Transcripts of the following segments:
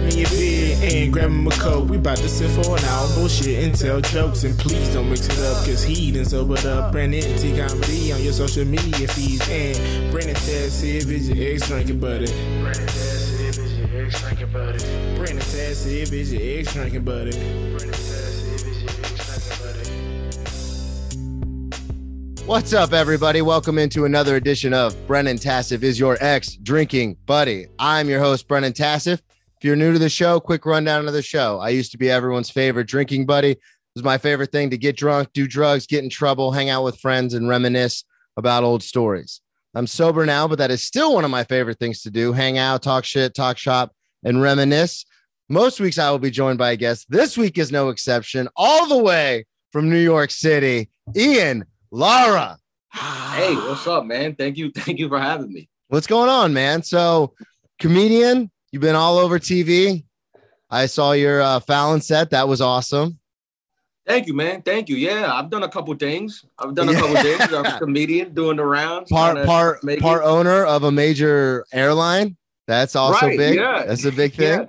grab me a beer and grab him a coke. We about to sit for an hour, bullshit and tell jokes. And please don't mix it up, cause he done sobered up. Brandon T comedy on your social media feeds. And Brandon Taz if it's your ex drinking buddy. Brandon Taz if it's your ex drinking buddy. Brandon Taz if it's your ex drinking buddy. Brandon Taz if it's your ex drinking buddy. What's up, everybody? Welcome into another edition of Brennan Tassif is your ex drinking buddy. I'm your host, Brennan Tassif. If you're new to the show, quick rundown of the show. I used to be everyone's favorite drinking buddy. It was my favorite thing to get drunk, do drugs, get in trouble, hang out with friends, and reminisce about old stories. I'm sober now, but that is still one of my favorite things to do hang out, talk shit, talk shop, and reminisce. Most weeks I will be joined by a guest. This week is no exception, all the way from New York City, Ian Lara. Hey, what's up, man? Thank you, thank you for having me. What's going on, man? So, comedian, you've been all over TV. I saw your uh, Fallon set. That was awesome. Thank you, man. Thank you. Yeah, I've done a couple things. I've done a Yeah. couple things. I'm a comedian doing the rounds. Part part part it. owner of a major airline. That's also Right, big. yeah. That's a big thing. Yeah,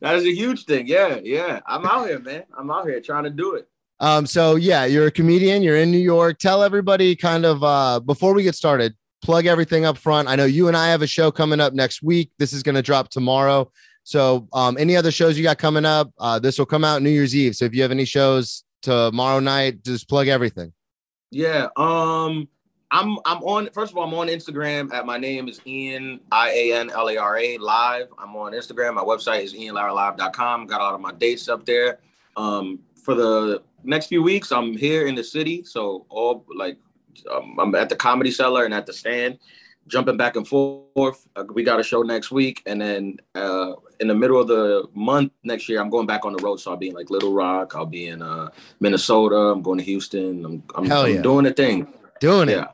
that is a huge thing. Yeah, yeah. I'm out here, man. I'm out here trying to do it. Um, so yeah, you're a comedian, you're in New York. Tell everybody kind of uh before we get started, plug everything up front. I know you and I have a show coming up next week. This is gonna drop tomorrow. So um any other shows you got coming up, uh this will come out New Year's Eve. So if you have any shows tomorrow night, just plug everything. Yeah. Um, I'm I'm on. First of all, I'm on Instagram. At my name is Ian I A N L A R A live. I'm on Instagram. My website is ianlaralive.com. Got a lot of my dates up there. Um, for the next few weeks, I'm here in the city. So all like um, I'm at the Comedy Cellar and at the Stand, jumping back and forth. Uh, we got a show next week, and then uh, in the middle of the month next year, I'm going back on the road. So I'll be in like Little Rock. I'll be in uh, Minnesota. I'm going to Houston. I'm, I'm, Hell I'm doing a thing. Doing it.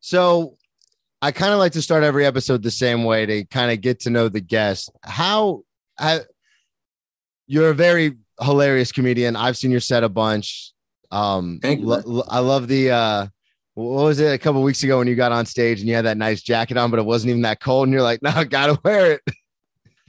So I kind of like to start every episode the same way to kind of get to know the guest. How I, you're a very hilarious comedian. I've seen your set a bunch. Um, Thank you, lo- I love the uh, what was it a couple weeks ago when you got on stage and you had that nice jacket on, but it wasn't even that cold, and you're like, no, I gotta wear it.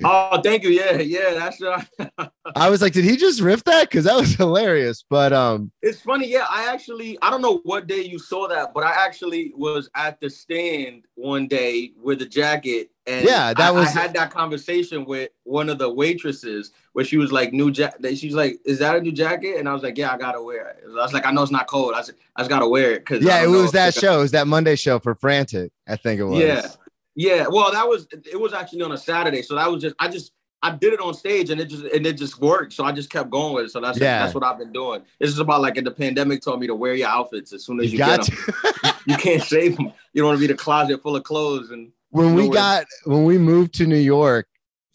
Oh, thank you. Yeah, yeah. That's uh, I was like, did he just riff that? Because that was hilarious. But um, it's funny. Yeah, I actually I don't know what day you saw that, but I actually was at the stand one day with a jacket, and Yeah, that I- was- I had that conversation with one of the waitresses where she was like, "New jacket." She's like, "Is that a new jacket?" And I was like, "Yeah, I gotta wear it." I was like, "I know it's not cold. I just, I just gotta wear it." Cause yeah, it was that show. It was that Monday show for Frantic. I think it was. Yeah. Yeah, well, that was it was actually on a Saturday, so that was just I just I did it on stage and it just and it just worked, so I just kept going with it. So that's Yeah. that's what I've been doing. This is about like in the pandemic told me to wear your outfits as soon as You you, got get them. You can't save them. You don't want to be the closet full of clothes and when we No worries. got when we moved to New York,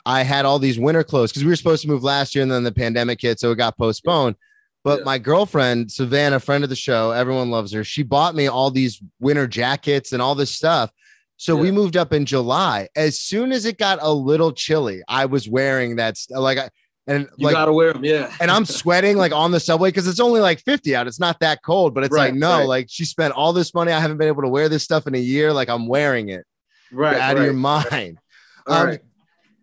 I had all these winter clothes because we were supposed to move last year and then the pandemic hit, so it got postponed. But Yeah. my girlfriend, Savannah, friend of the show, everyone loves her. She bought me all these winter jackets and all this stuff. So we moved up in July. As soon as it got a little chilly, I was wearing that like I and you like gotta wear them. Yeah, and I'm sweating like on the subway because it's only like 50 out. It's not that cold, but it's Right, like no, right. like she spent all this money. I haven't been able to wear this stuff in a year. Like I'm wearing it. Right. You're out right. of your mind. Um, right.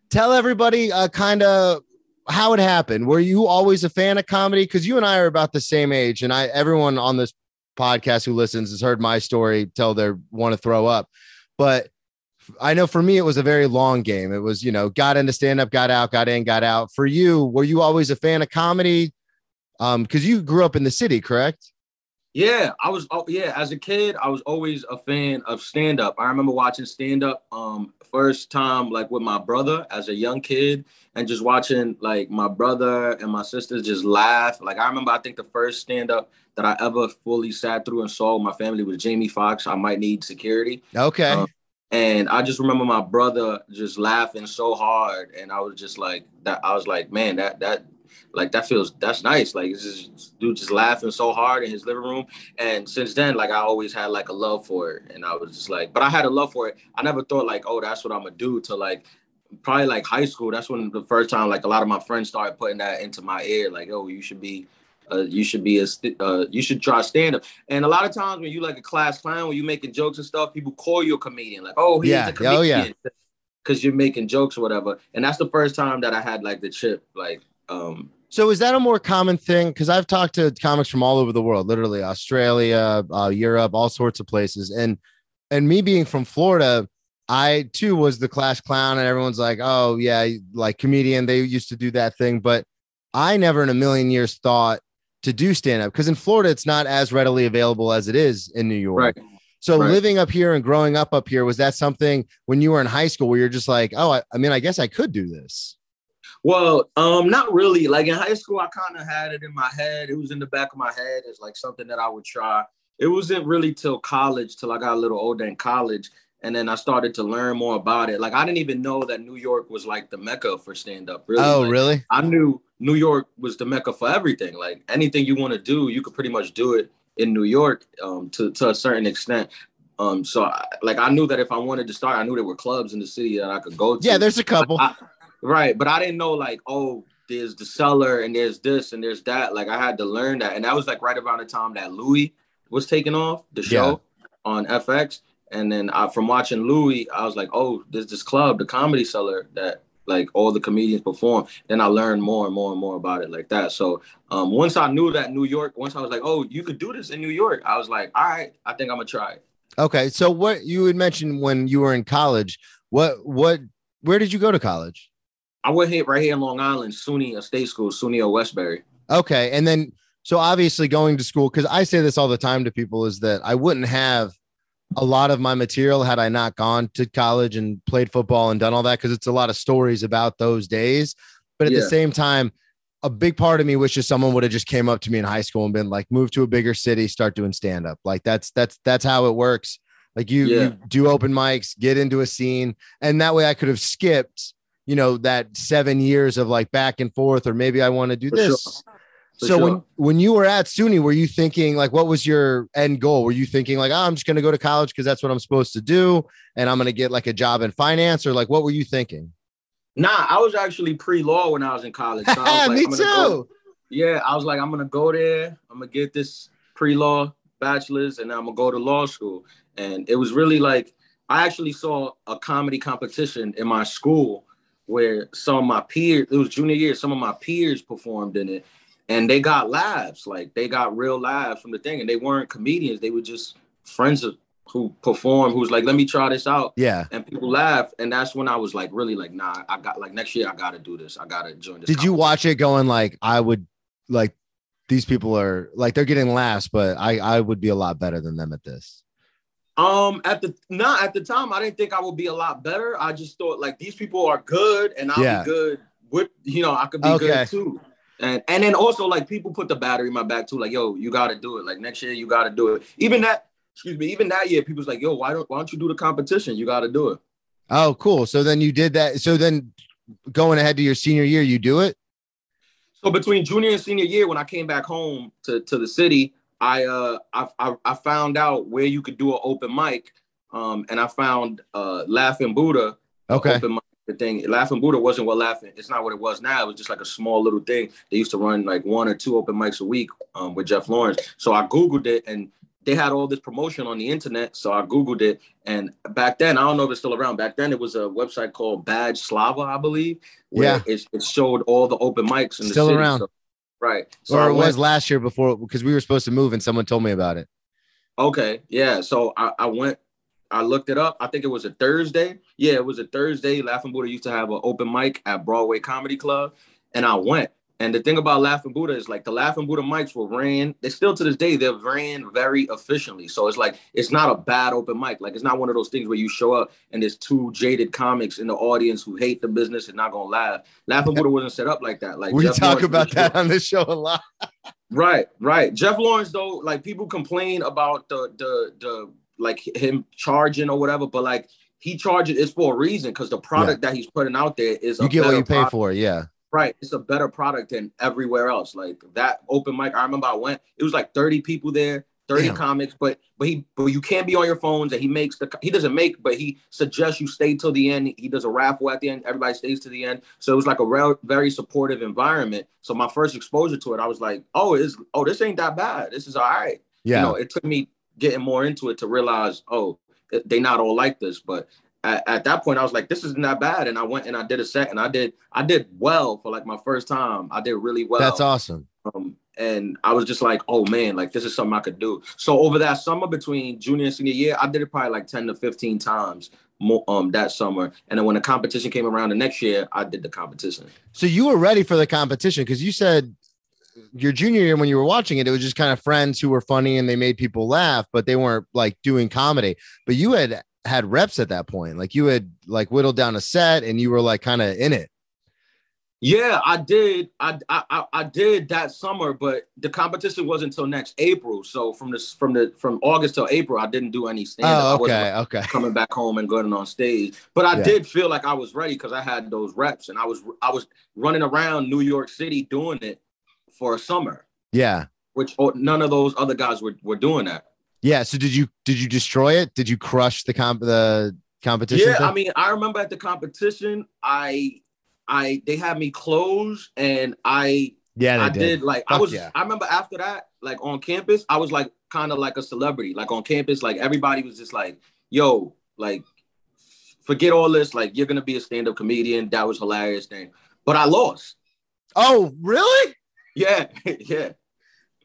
Tell everybody uh, kind of how it happened. Were you always a fan of comedy? Because you and I are about the same age, and I everyone on this podcast who listens has heard my story till they want to throw up. But I know for me, it was a very long game. It was, you know, got into stand up, got out, got in, got out. For you, were you always a fan of comedy? Um, because you grew up in the city, correct? Yeah, I was. Oh, yeah, as a kid, I was always a fan of stand up. I remember watching stand up um first time like with my brother as a young kid, and just watching like my brother and my sisters just laugh. Like I remember, I think the first stand up that I ever fully sat through and saw with my family was Jamie Foxx. I might need security. Okay. Um, And I just remember my brother just laughing so hard, and I was just like that. I was like, man, that that like that feels that's nice. Like it's just dude just laughing so hard in his living room. And since then, like I always had like a love for it, and I was just like, but I had a love for it. I never thought like, oh, that's what I'm gonna do. To like probably like high school. That's when the first time like a lot of my friends started putting that into my ear, like, oh, you should be. Uh, you should be a st- uh, you should try stand up. And a lot of times when you like a class clown, when you making jokes and stuff, people call you a comedian. Like, oh, he's Yeah. a comedian. Oh, yeah. because you're making jokes or whatever. And that's the first time that I had like the chip, like um So is that a more common thing? Because I've talked to comics from all over the world, literally Australia, uh, Europe, all sorts of places, and and me being from Florida, I too was the class clown, and everyone's like, "Oh yeah, like comedian." They used to do that thing, but I never in a million years thought to do stand up because in Florida it's not as readily available as it is in New York. right. So Right. living up here and growing up up here, was that something when you were in high school where you're just like, oh, I, I mean, I guess I could do this. Well, um, not really. Like in high school, I kind of had it in my head. It was in the back of my head as like something that I would try. It wasn't really till college, till I got a little older in college, and then I started to learn more about it. Like I didn't even know that New York was like the mecca for stand up. Really, oh, Like, really? I knew New York was the mecca for everything. Like anything you want to do, you could pretty much do it in New York um, to to a certain extent. Um, so I, like I knew that if I wanted to start, I knew there were clubs in the city that I could go to. Yeah, there's a couple. I- right, but I didn't know like oh there's the cellar and there's this and there's that. Like I had to learn that, and that was like right around the time that Louis was taking off the show on FX. And then I, from watching Louie, I was like, oh, there's this club, the Comedy Cellar, that like all the comedians perform. Then I learned more and more and more about it like that. So um, once I knew that New York, once I was like, oh, you could do this in New York, I was like, all right, I think I'm gonna try it. Okay, so what you had mentioned when you were in college, what what where did you go to college? I went here right here in Long Island, SUNY, a state school, SUNY Old Westbury. Okay, and then so obviously going to school because I say this all the time to people is that I wouldn't have a lot of my material had I not gone to college and played football and done all that because it's a lot of stories about those days. But at the same time, a big part of me wishes someone would have just came up to me in high school and been like, move to a bigger city, start doing stand up. Like that's that's that's how it works. Like you, Yeah. you do open mics, get into a scene, and that way I could have skipped, you know, that seven years of like back and forth, or maybe I want to do For this. For so when sure. when you were at SUNY, were you thinking like what was your end goal? Were you thinking like, oh, I'm just gonna go to college because that's what I'm supposed to do, and I'm gonna get like a job in finance, or like what were you thinking? Nah, I was actually pre-law when I was in college. So I was like, Me I'm gonna go- too. Yeah, I was like, I'm gonna go there. I'm gonna get this pre-law bachelor's, and I'm gonna go to law school. And it was really like I actually saw a comedy competition in my school where some of my peers, it was junior year, some of my peers performed in it, and they got laughs. Like they got real laughs from the thing, and they weren't comedians. They were just friends of, who performed. Who was like, let me try this out Yeah. and people laugh and that's when i was like really like nah i got like next year i gotta do this i gotta join this Did you watch it going like I would like these people are like they're getting laughs, but I I would be a lot better than them at this. Um at the not at the time i didn't think i would be a lot better i just thought like these people are good and i'll Yeah. be good with you know i could be Okay. good too and and then also like people put the battery in my back too like yo you gotta do it like next year you gotta do it even that excuse me even that year people's like yo why don't why don't you do the competition you gotta do it Oh, cool. So then you did that. So then going ahead to your senior year, you do it. So between junior and senior year, when I came back home to, to the city, I uh I, I I found out where you could do an open mic, um, and I found uh Laughing Buddha Okay. open mic the thing. Laughing Buddha wasn't what laughing. It's not what it was now. It was just like a small little thing. They used to run like one or two open mics a week um, with Jeff Lawrence. So I googled it, and they had all this promotion on the internet. So I googled it, and back then I don't know if it's still around. Back then it was a website called Badslava, I believe. Where Yeah. it, it showed all the open mics in the Still city. around. So- right. So or it was last year before because we were supposed to move and someone told me about it. Okay, yeah. So I, I went, I looked it up. I think it was a Thursday. Yeah, it was a Thursday. Laughing Buddha used to have an open mic at Broadway Comedy Club, and I went. And the thing about Laughing Buddha is like the Laughing Buddha mics were ran. They still to this day they're ran very efficiently. So it's like it's not a bad open mic. Like it's not one of those things where you show up and there's two jaded comics in the audience who hate the business and not gonna laugh. Laughing Buddha wasn't set up like that. Like we Jeff talk Lawrence about that on this show a lot. Right, right. Jeff Lawrence, though, like people complain about the the the like him charging or whatever, but like he charges it's for a reason because the product that he's putting out there is You get what you pay product. for. Yeah. Right, it's a better product than everywhere else. Like that open mic, I remember I went. It was like thirty people there, thirty Damn. comics, but but he but you can't be on your phones. And he makes the he doesn't make, but he suggests you stay till the end. He does a raffle at the end. Everybody stays to the end. So it was like a real, very supportive environment. So my first exposure to it, I was like, oh, is oh this ain't that bad. This is all right Yeah. you know, it took me getting more into it to realize, oh, they not all like this. But at, at, that point, I was like, this isn't that bad. And I went and I did a set and I did I did well for like my first time. I did really well. That's awesome. Um, and I was just like, oh man, like this is something I could do. So over that summer between junior and senior year, I did it probably like 10 to 15 times more, um that summer. And then when the competition came around the next year, I did the competition. So you were ready for the competition because you said your junior year when you were watching it, it was just kind of friends who were funny and they made people laugh, but they weren't like doing comedy. But you had had reps at that point. Like you had like whittled down a set and you were like kind of in it. Yeah, I did. I, I I did that summer, but the competition wasn't until next April. So from this from the from August till April, I didn't do any stand up. Oh, okay, okay. Coming back home and going on stage, but I yeah. did feel like I was ready because I had those reps and I was I was running around New York City doing it for a summer. Yeah, which none of those other guys were were doing that. Yeah. So did you did you destroy it? Did you crush the comp the competition? Yeah, thing? I mean, I remember at the competition, I I they had me close and I yeah I did, did like Fuck I was yeah. I remember after that like on campus I was like kind of like a celebrity like on campus like everybody was just like yo like forget all this like you're gonna be a stand-up comedian that was hilarious thing but I lost oh really yeah yeah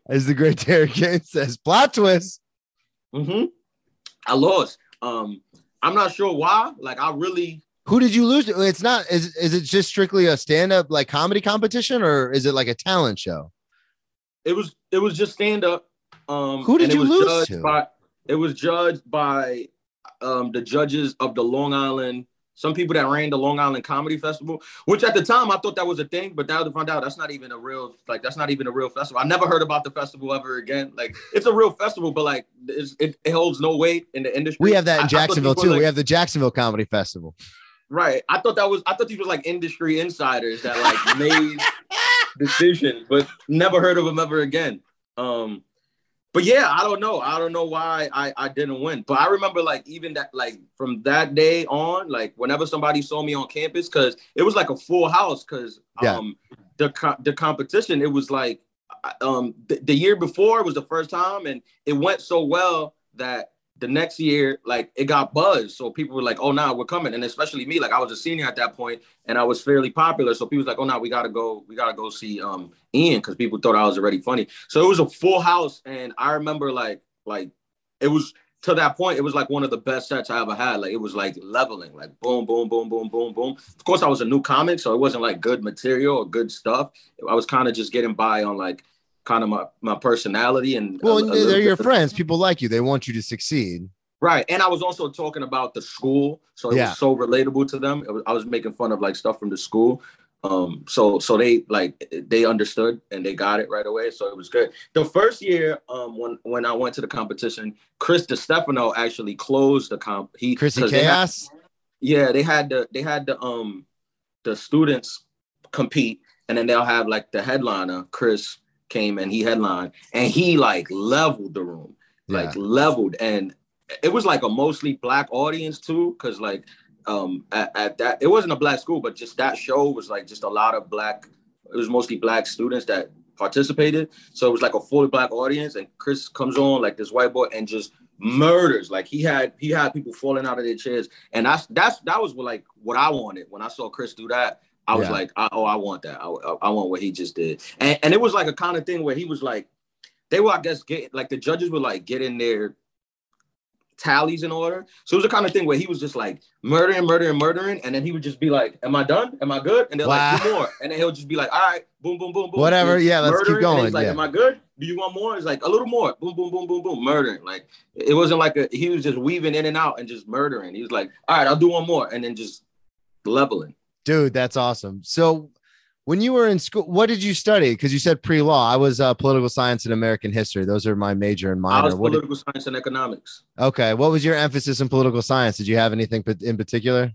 as the great Derek Gaines says plot twist mm-hmm I lost um I'm not sure why like I really who did you lose to? It's not is is it just strictly a stand-up like comedy competition or is it like a talent show? It was it was just stand-up. Um who did you lose to? By, it was judged by um the judges of the Long Island some people that ran the Long Island Comedy Festival, which at the time I thought that was a thing, but now to find out that's not even a real like that's not even a real festival. I never heard about the festival ever again. Like it's a real festival, but like it, it holds no weight in the industry. We have that in Jacksonville too. Like, we have the Jacksonville Comedy Festival. Right. I thought that was I thought these were like industry insiders that like made decisions, but never heard of them ever again. Um, but yeah, I don't know. I don't know why I, I didn't win. But I remember like even that like from that day on, like whenever somebody saw me on campus, because it was like a full house. Because yeah. um the the competition, it was like um the, the year before was the first time, and it went so well that the next year, like it got buzz. So people were like, oh, now nah, we're coming. And especially me, like I was a senior at that point and I was fairly popular. So people was like, oh, now nah, we got to go, we got to go see um Ian because people thought I was already funny. So it was a full house. And I remember like, like it was to that point, it was like one of the best sets I ever had. Like it was like leveling, like boom, boom, boom, boom, boom, boom. Of course, I was a new comic, so it wasn't like good material or good stuff. I was kind of just getting by on like kind of my, my personality and well a, a they're your friends. People like you. They want you to succeed. Right. And i was also talking about the school. So it yeah. was so relatable to them. Was, i was making fun of like stuff from the school. Um so so they like they understood and they got it right away. So it was good. The first year um when when i went to the competition chris Distefano actually closed the comp. He chrissy chaos had, yeah they had the they had the um the students compete and then they'll have like the headliner chris came and he headlined and he like leveled the room, yeah. like leveled. And it was like a mostly black audience too, because like um at, at, that it wasn't a black school, but just that show was like just a lot of black, it was mostly black students that participated. So it was like a fully black audience, and Chris comes on like this white boy and just murders. Like he had he had people falling out of their chairs, and that's that's that was like what I wanted when I saw Chris do that. I was yeah. like, oh, I want that. I, I, want what he just did. And, and it was like a kind of thing where he was like, they were, I guess, get like the judges were like getting their tallies in order. So it was a kind of thing where he was just like murdering, murdering, murdering, and then he would just be like, "Am I done? Am I good?" And they're wow. like, "Two more," and then he'll just be like, "All right, boom, boom, boom, boom." Whatever, yeah, let's keep going. he's like, yeah. "Am I good? Do you want more?" It's like a little more, boom, boom, boom, boom, boom, murdering. Like it wasn't like a he was just weaving in and out and just murdering. He was like, "All right, I'll do one more," and then just leveling. Dude, that's awesome. So when you were in school, what did you study? Because you said pre-law. I was uh, political science and American history. Those are my major and minor. I was political did... science and economics. Okay, what was your emphasis in political science? Did you have anything in particular?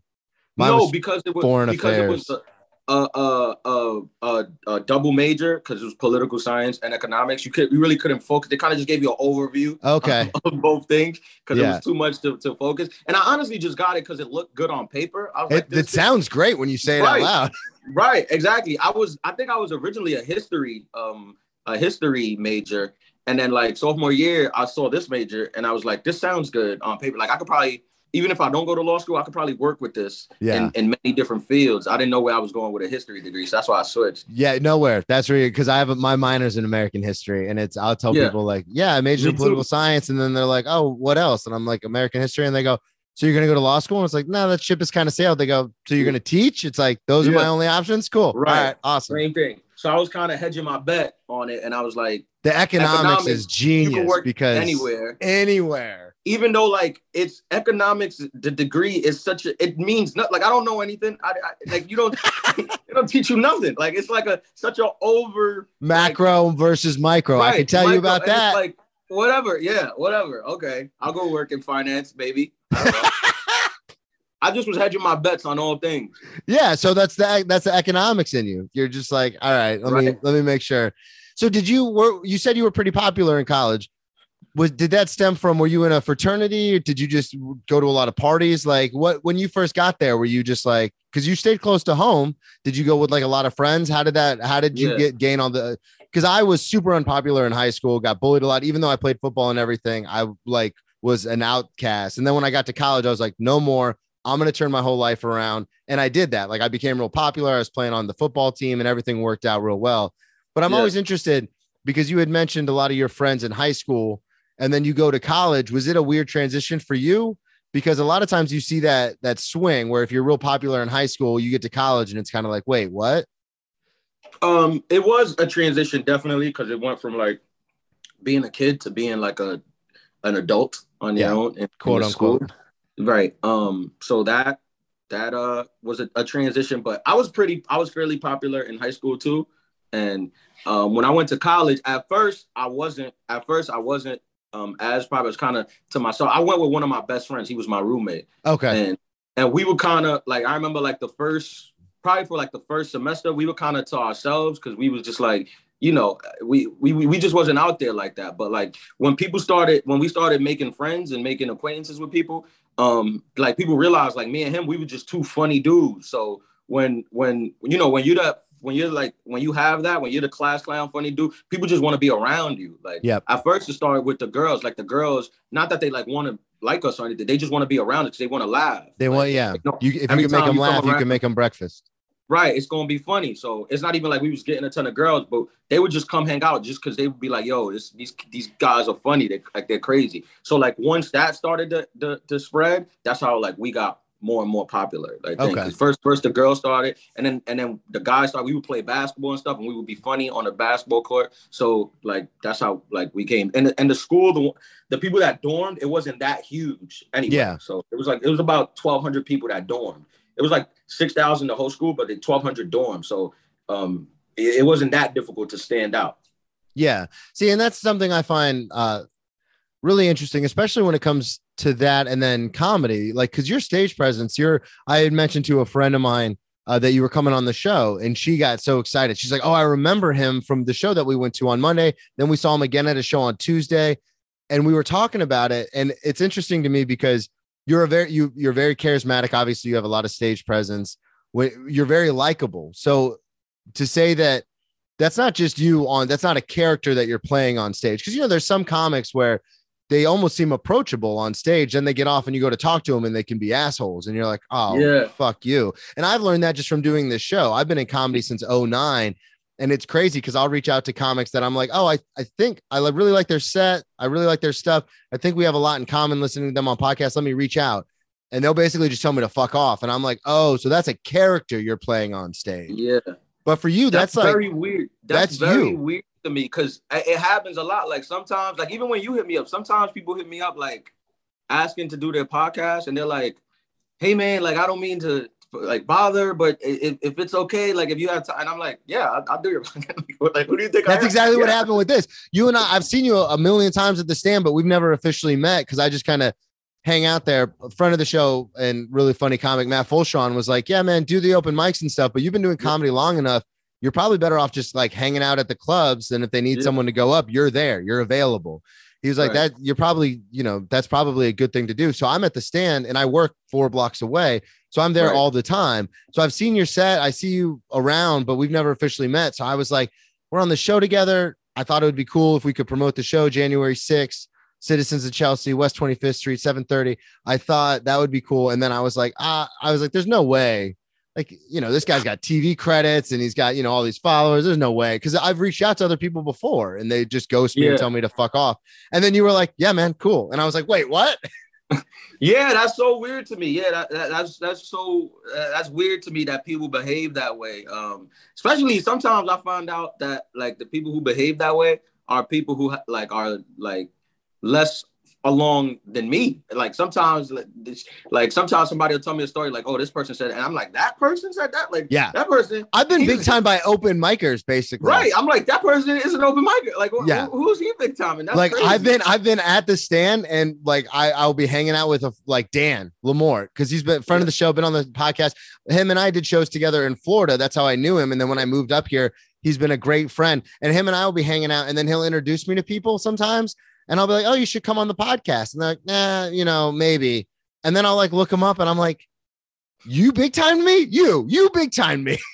Mine no, because it was foreign because affairs. it was a, a, a, a, a double major because it was political science and economics. You could you really couldn't focus. They kind of just gave you an overview. Okay. Of, of both things because yeah. it was too much to, to focus. And I honestly just got it because it looked good on paper. I was it, like, it sounds great when you say it right. out loud. Right, exactly. I was I think I was originally a history um a history major and then like sophomore year I saw this major and I was like this sounds good on paper. Like I could probably even if I don't go to law school, I could probably work with this Yeah. in, in many different fields. I didn't know where I was going with a history degree, so that's why I switched. Yeah, nowhere. That's really because I have my minors in American history, and it's I'll tell Yeah. people like, yeah, I majored in political science, and then they're like, oh, what else? And I'm like, American history, and they go, so you're gonna go to law school? And it's like, no, that ship is kind of sailed. They go, so you're gonna teach? It's like those are my only options. Cool, Right. All right, awesome. Same thing. So I was kind of hedging my bet on it, and I was like, The economics, Economics, is you genius can work because anywhere. anywhere. Even though like it's economics, the degree is such a it means not like I don't know anything. I, I like you don't it don't teach you nothing. Like it's like a such a over Macro versus micro. I can tell you about that. Like whatever, yeah, whatever. Okay, I'll go work in finance, baby. I, don't know. I just was hedging my bets on all things. Yeah, so that's the that's the economics in you. You're just like, all right, let me let me make sure. So did you were you said you were pretty popular in college? Was did that stem from were you in a fraternity or did you just go to a lot of parties? Like what when you first got there, were you just like because you stayed close to home? Did you go with like a lot of friends? How did that how did you Yeah. get gain all the because I was super unpopular in high school, got bullied a lot, even though I played football and everything. I like was an outcast. And then when I got to college, I was like, no more. I'm going to turn my whole life around. And I did that. Like I became real popular. I was playing on the football team and everything worked out real well. But I'm Yeah. always interested because you had mentioned a lot of your friends in high school and then you go to college. Was it a weird transition for you? Because a lot of times you see that that swing where if you're real popular in high school, you get to college and it's kind of like, wait, what? Um, it was a transition definitely because it went from like being a kid to being like a an adult on Yeah. your own in, Quote in school. unquote. Right. Um, so that that uh was a, a transition, but I was pretty I was fairly popular in high school too. And um when I went to college, at first I wasn't at first I wasn't um as probably as kind of to myself. I went with one of my best friends, he was my roommate Okay. and and we were kind of like I remember like the first probably for like the first semester we were kind of to ourselves because we was just like you know we, we we just wasn't out there like that but like when people started when we started making friends and making acquaintances with people um like people realized like me and him we were just two funny dudes so when when you know when you're that when you're like when you have that when you're the class clown funny dude people just want to be around you like Yep. at first it started with the girls like the girls not that they like want to like us or anything they just want to be around us because they want to laugh They Like, want, yeah. You, if you can make them you laugh, you can make them breakfast. Right, it's gonna be funny. So it's not even like we was getting a ton of girls, but they would just come hang out just because they would be like, "Yo, this, these these guys are funny. They like they're crazy." So like once that started to to, to spread, that's how like we got more and more popular. Like Okay. first first the girls started, and then and then the guys started. We would play basketball and stuff, and we would be funny on the basketball court. So like that's how like we came. And and the school, the the people that dormed, it wasn't that huge anyway. Yeah. So it was like it was about twelve hundred people that dormed it was like 6,000 the whole school, but the 1,200 dorms. So um, it, it wasn't that difficult to stand out. Yeah. See, and that's something I find uh really interesting, especially when it comes to that and then comedy. Like, cause your stage presence, you're I had mentioned to a friend of mine uh, that you were coming on the show, and she got so excited. She's like, Oh, I remember him from the show that we went to on Monday. Then we saw him again at a show on Tuesday, and we were talking about it. And it's interesting to me because you're a very you you're very charismatic. Obviously, you have a lot of stage presence. You're very likable. So to say that that's not just you on that's not a character that you're playing on stage because you know there's some comics where they almost seem approachable on stage. Then they get off and you go to talk to them and they can be assholes. And you're like oh Yeah. fuck you. And i've learned that just from doing this show. I've been in comedy since 09 and it's crazy because i'll reach out to comics that i'm like oh i, I think i really like their set. I really like their stuff. I think we have a lot in common listening to them on podcasts. Let me reach out. And they'll basically just tell me to fuck off. And i'm like oh so that's a character you're playing on stage. Yeah. but for you that's, That's, like very weird. That's, that's very you. weird to me because it happens a lot. Like sometimes, like even when you hit me up, sometimes people hit me up like asking to do their podcast and they're like, hey man, like I don't mean to like bother, but if, if it's okay, like if you have time, and I'm like, yeah, I'll, I'll do your podcast. like, who do you think? That's exactly what happened with this. You and I, I've seen you a, million times at the stand, but we've never officially met because I just kind of hang out there. A friend of the show and really funny comic Matt Fulchiron was like, "Yeah, man, do the open mics and stuff." But you've been doing comedy long enough. You're probably better off just like hanging out at the clubs. And if they need Yeah. someone to go up, you're there. You're available. He was like, Right. "That you're probably, you know, that's probably a good thing to do." So I'm at the stand and I work four blocks away. So I'm there Right. all the time. So I've seen your set. I see you around, but we've never officially met. So I was like, we're on the show together. I thought it would be cool if we could promote the show January 6th. Citizens of Chelsea, West 25th Street, 730. I thought that would be cool. And then I was like, ah, I was like, there's no way. Like, you know, this guy's got TV credits and he's got, you know, all these followers. There's no way. Cause I've reached out to other people before and they just ghost me Yeah. and tell me to fuck off. And then you were like, yeah, man, cool. And I was like, wait, what? Yeah, that's so weird to me. Yeah, that, that, that's that's so uh, that's weird to me that people behave that way. Um, especially sometimes I find out that like the people who behave that way are people who like are like less along than me. Like sometimes like, sometimes somebody will tell me a story like, oh, this person said, and I'm like, that person said that. Like, Yeah. that person. I've been big time by open micers, basically. Right. I'm like, that person is an open mic. Like, Yeah. who- who's he big time? And that's like crazy. I've been I've been at the stand and like I I'll be hanging out with a, like Dan Lamore because he's been friend of the show, been on the podcast. Him and I did shows together in Florida. That's how I knew him. And then when I moved up here, he's been a great friend. And him and I will be hanging out, and then he'll introduce me to people sometimes, and I'll be like, "Oh, you should come on the podcast." And they're like, "Nah, you know, maybe." And then I'll like look him up, and I'm like, "You big time me? You you big time me?"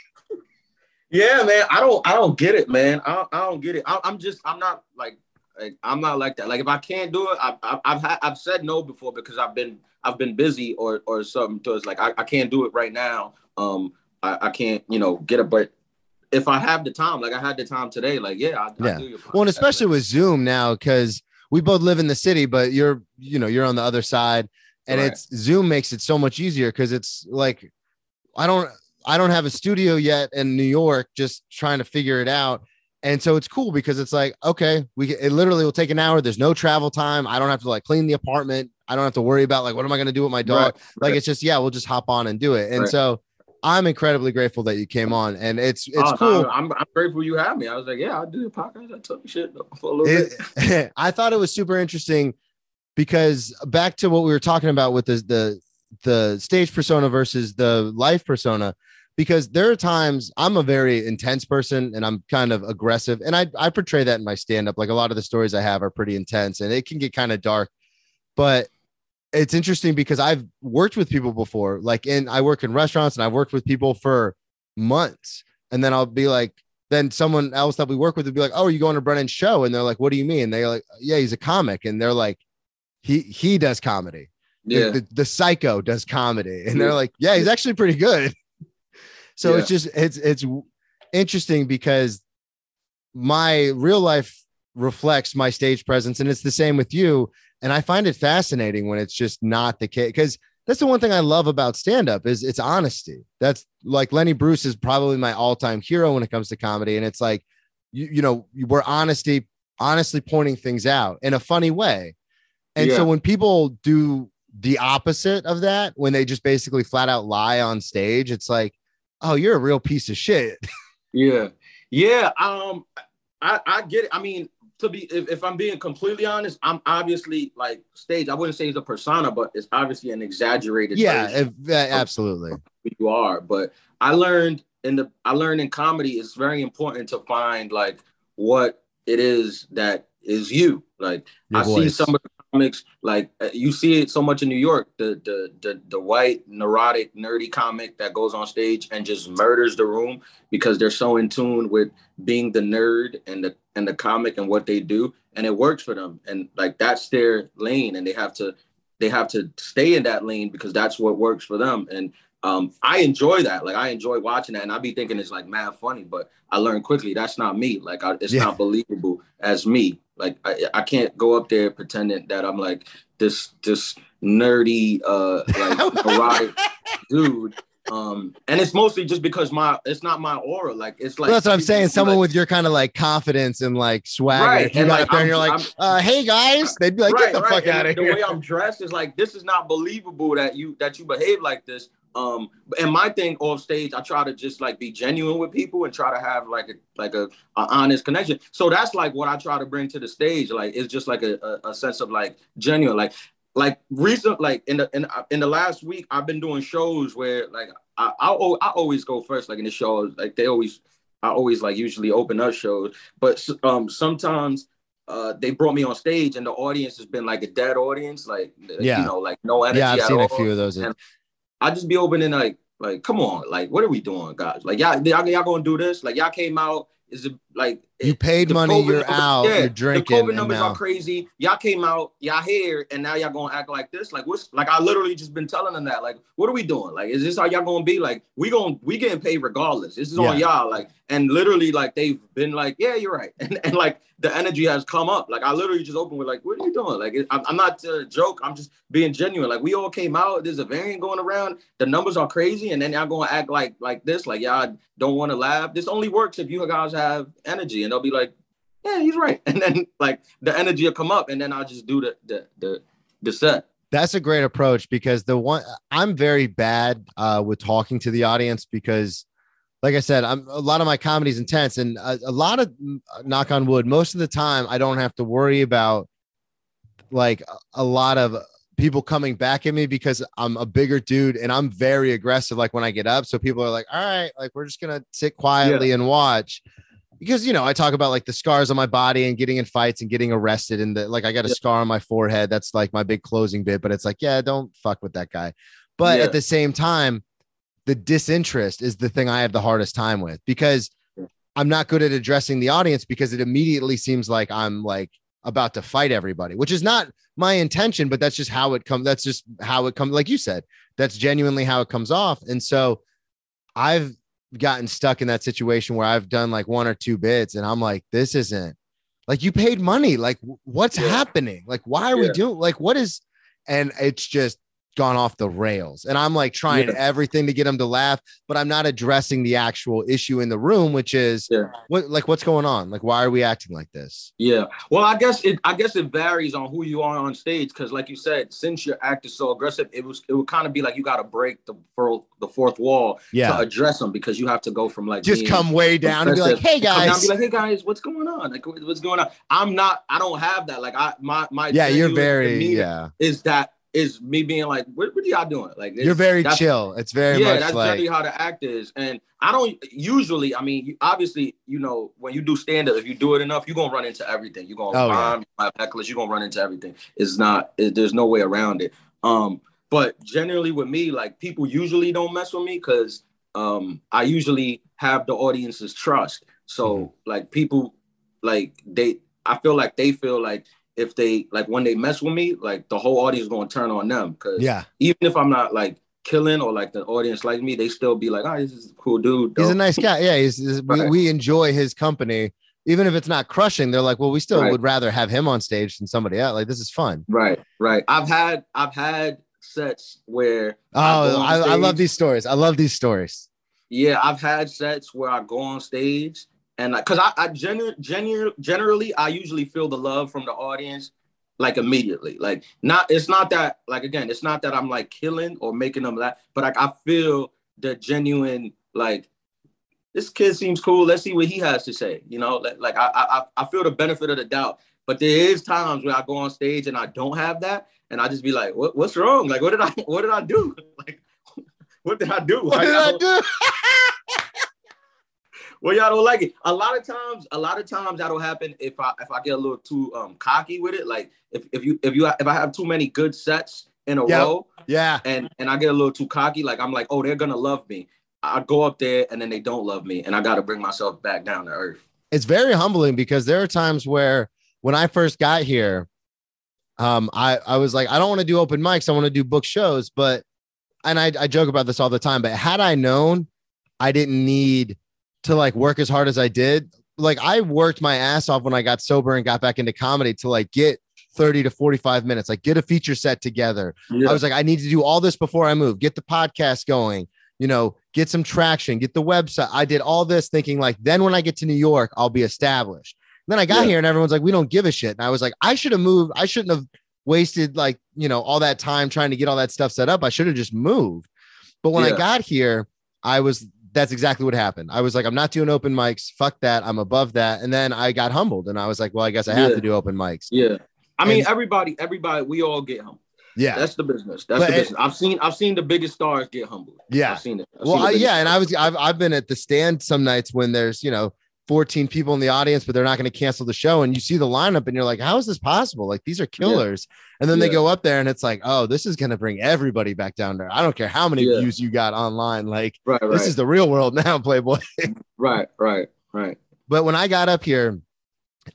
Yeah, man. I don't. I don't get it, man. I don't, I don't get it. I, I'm just. I'm not like. Like, I'm not like that. Like if I can't do it, I, I, I've had, I've said no before because I've been I've been busy or or something. So it's like I, I can't do it right now. Um, I, I can't you know get it. But if I have the time, like I had the time today, like yeah, I, Yeah. I do your Well, and especially with Zoom now, because we both live in the city, but you're, you know, you're on the other side, and Right. it's Zoom makes it so much easier because it's like, I don't, I don't have a studio yet in New York, just trying to figure it out, and so it's cool because it's like, okay, we it literally will take an hour. There's no travel time. I don't have to like clean the apartment. I don't have to worry about like what am I going to do with my dog. Right, Like right. it's just yeah, we'll just hop on and do it. And Right. so I'm incredibly grateful that you came on, and it's it's Oh, cool. I'm, I'm grateful you had me. I was like, yeah, I'll do the podcast. I took shit for a little bit. I thought it was super interesting because back to what we were talking about with the the the stage persona versus the life persona because there are times I'm a very intense person and I'm kind of aggressive and I I portray that in my stand up like a lot of the stories I have are pretty intense and it can get kind of dark but it's interesting because I've worked with people before like in I work in restaurants and I've worked with people for months and then I'll be like then someone else that we work with would be like, "Oh, are you going to Brennan's show?" And they're like, "What do you mean?" They're like, "Yeah, he's a comic." And they're like, "He he does comedy. The- Yeah. The, the, psycho does comedy." And they're like, "Yeah, he's actually pretty good." So it's just it's it's interesting because my real life reflects my stage presence, and it's the same with you. And I find it fascinating when it's just not the case because that's the one thing I love about stand up is it's honesty. That's like Lenny Bruce is probably my all time hero when it comes to comedy, and it's like you you know we're honesty honestly pointing things out in a funny way. And Yeah. so when people do the opposite of that, when they just basically flat out lie on stage, it's like, oh, you're a real piece of shit. Yeah, yeah. Um, I I get it. I mean, to be if, if I'm being completely honest, I'm obviously like stage. I wouldn't say it's a persona, but it's obviously an exaggerated. yeah, if- uh, absolutely. you are. But I learned in the I learned in comedy, it's very important to find like what it is that is you. Like Your I see voice. some of the comics, like uh, you see it so much in New York, the the the the white neurotic nerdy comic that goes on stage and just murders the room because they're so in tune with being the nerd and the and the comic and what they do, and it works for them. And like that's their lane, and they have to they have to stay in that lane because that's what works for them. And um, I enjoy that. Like I enjoy watching that, and I be thinking it's like mad funny, but I learned quickly that's not me. Like I, it's Yeah. not believable as me. Like I, I can't go up there pretending that I'm like this this nerdy uh like dude. Um, and it's mostly just because my it's not my aura. Like it's like Well, that's what I'm saying. Someone like, with your kind of like confidence and like swagger. Right, If you and, got like, there and you're like, uh, "Hey guys," they'd be like, "Get the fuck and out of the here." The way I'm dressed is like this is not believable that you that you behave like this. Um, and my thing off stage, I try to just like be genuine with people and try to have like a like a, a honest connection. So that's like what I try to bring to the stage. Like it's just like a, a, a sense of like genuine, like like recent, like in the in, in the last week, I've been doing shows where like I I, I always go first, like in the shows, like they always I always like usually open up shows, but um sometimes uh they brought me on stage and the audience has been like a dead audience, like Yeah. you know, like no energy. Yeah, I've seen a few of those. And I just be opening like like come on, like what are we doing, guys? Like y'all y'all, y'all gonna do this? Like y'all came out. Is it like you eh, paid money, COVID you're out, yeah, you're drinking, The COVID numbers are crazy. Y'all came out, y'all here, and now y'all gonna act like this. Like what's like I literally just been telling them that. Like, what are we doing? Like, is this how y'all gonna be? Like, we gonna we getting paid regardless. This is on y'all. Like, and literally, like they've been like, yeah, you're right, and and like the energy has come up. Like, I literally just opened with like, what are you doing? Like, it, I'm, I'm not a joke. I'm just being genuine. Like, we all came out. There's a variant going around. The numbers are crazy, and then y'all gonna act like like this. Like, y'all don't want to laugh. This only works if you guys have energy, and they'll be like yeah, he's right. And then like the energy will come up, and then I'll just do the the the, the set. That's a great approach because the one I'm very bad uh, with talking to the audience because, like I said, I'm a lot of my comedy's intense, and a, a lot of knock on wood, most of the time I don't have to worry about like a, a lot of people coming back at me because I'm a bigger dude and I'm very aggressive. Like when I get up, so people are like, "All right, like we're just gonna sit quietly and watch." Because you know I talk about like the scars on my body and getting in fights and getting arrested and the like I got a Yeah. scar on my forehead that's like my big closing bit but it's like yeah don't fuck with that guy but Yeah. at the same time the disinterest is the thing I have the hardest time with because I'm not good at addressing the audience because it immediately seems like I'm like about to fight everybody which is not my intention but that's just how it comes that's just how it comes like you said that's genuinely how it comes off and so I've gotten stuck in that situation where I've done like one or two bits and I'm like, this isn't like you paid money. Like, what's Yeah. happening? Like, why are we doing like what is and it's just gone off the rails. And I'm like trying Yeah. everything to get them to laugh, but I'm not addressing the actual issue in the room, which is Yeah. what like what's going on? Like, why are we acting like this? Yeah. Well, I guess it I guess it varies on who you are on stage because, like you said, since your act is so aggressive, it was it would kind of be like you got to break the fourth the fourth wall to address them because you have to go from like Just come way down and be like, hey Come down and guys. be like, hey guys, what's going on? Like, what's going on? I'm not. I don't have that. Like, I my my. Yeah, you're very yeah. Is that is me being like, what, what are y'all doing? Like, You're very chill. It's very yeah, that's like generally how the act is. And I don't usually, I mean, obviously, you know, when you do stand up, if you do it enough, you're gonna run into everything. You're gonna Oh, bomb, hecklers, you're gonna run into everything. It's not, it, there's no way around it. Um, but generally with me, like people usually don't mess with me because um I usually have the audience's trust. So Mhm. like people like they I feel like they feel like if they like when they mess with me, like the whole audience is gonna turn on them because yeah. even if I'm not like killing or like the audience like me, they still be like, ah, oh, this is a cool dude. He's a nice guy. Yeah, he's, he's- we, Right. we enjoy his company, even if it's not crushing. They're like, well, we still Right. would rather have him on stage than somebody else. Like this is fun. Right, right. I've had I've had sets where Oh, I I, I love these stories. I love these stories. yeah, I've had sets where I go on stage and like, cause I, I genu- genu- generally I usually feel the love from the audience like immediately. Like not it's not that like again, it's not that I'm like killing or making them laugh, but like I feel the genuine like this kid seems cool. Let's see what he has to say. You know, like, like I, I I feel the benefit of the doubt. But there is times where I go on stage and I don't have that, and I just be like, "What? What's wrong? Like, what did I? What did I do? Like, what did I do? What Like, did I I do? well, y'all don't like it. A lot of times, a lot of times that'll happen if I if I get a little too um cocky with it. Like if if you if you if I have too many good sets in a Yep. row Yeah. and and I get a little too cocky, like I'm like, oh, they're gonna love me. I go up there and then they don't love me, and I got to bring myself back down to earth. It's very humbling because there are times where when I first got here, um, I, I was like, I don't want to do open mics. I want to do book shows. But, and I, I joke about this all the time, but had I known I didn't need to like work as hard as I did, like I worked my ass off when I got sober and got back into comedy to like get 30 to 45 minutes, like get a feature set together. Yeah. I was like, I need to do all this before I move, get the podcast going, you know, get some traction, get the website. I did all this thinking like, then when I get to New York, I'll be established. then I got Yeah. here and everyone's like, we don't give a shit. And I was like, I should have moved. I shouldn't have wasted like, you know, all that time trying to get all that stuff set up. I should have just moved. But when I got here, I was, that's exactly what happened. I was like, I'm not doing open mics. Fuck that. I'm above that. And then I got humbled and I was like, well, I guess I have Yeah. to do open mics. yeah. I mean, And- everybody, everybody, we all get humbled. Yeah. That's the business. That's But the business. I've seen, I've seen the biggest stars get humbled. Yeah. I've seen it. I've well, seen I, yeah, and I was I've I've been at the stand some nights when there's you know 14 people in the audience, but they're not going to cancel the show, and you see the lineup, and you're like, how is this possible? Like these are killers, and then they go up there, and it's like, oh, this is going to bring everybody back down there. I don't care how many Yeah. views you got online, like right, right, this is the real world now, Playboy. right, right, right. But when I got up here,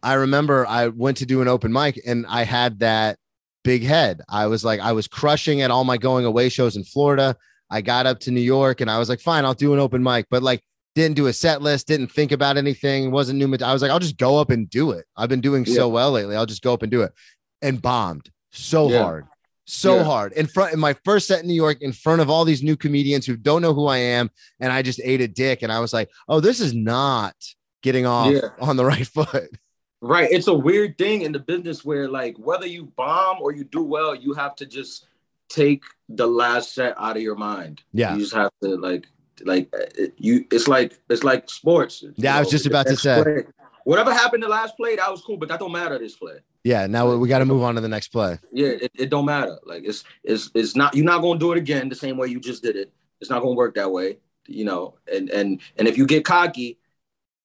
I remember I went to do an open mic and I had that big head. I was like, I was crushing at all my going away shows in Florida. I got up to New York and I was like, fine, I'll do an open mic, but like didn't do a set list, didn't think about anything, wasn't new. I was like, I'll just go up and do it. I've been doing Yeah. so well lately. I'll just go up and do it and bombed so Yeah. hard, so Yeah. hard in front in my first set in New York in front of all these new comedians who don't know who I am. And I just ate a dick. And I was like, oh, this is not getting off on the right foot. Right. It's a weird thing in the business where like whether you bomb or you do well, you have to just take the last set out of your mind. Yeah. You just have to like like uh, you it's like it's like sports. Yeah, I was know, just about to say. play- Whatever happened the last play, that was cool, but that don't matter this play. Yeah. Now we got to move on to the next play. Yeah, it, it don't matter. Like it's it's it's not you're not gonna do it again the same way you just did it. It's not gonna work that way, you know. And and and if you get cocky,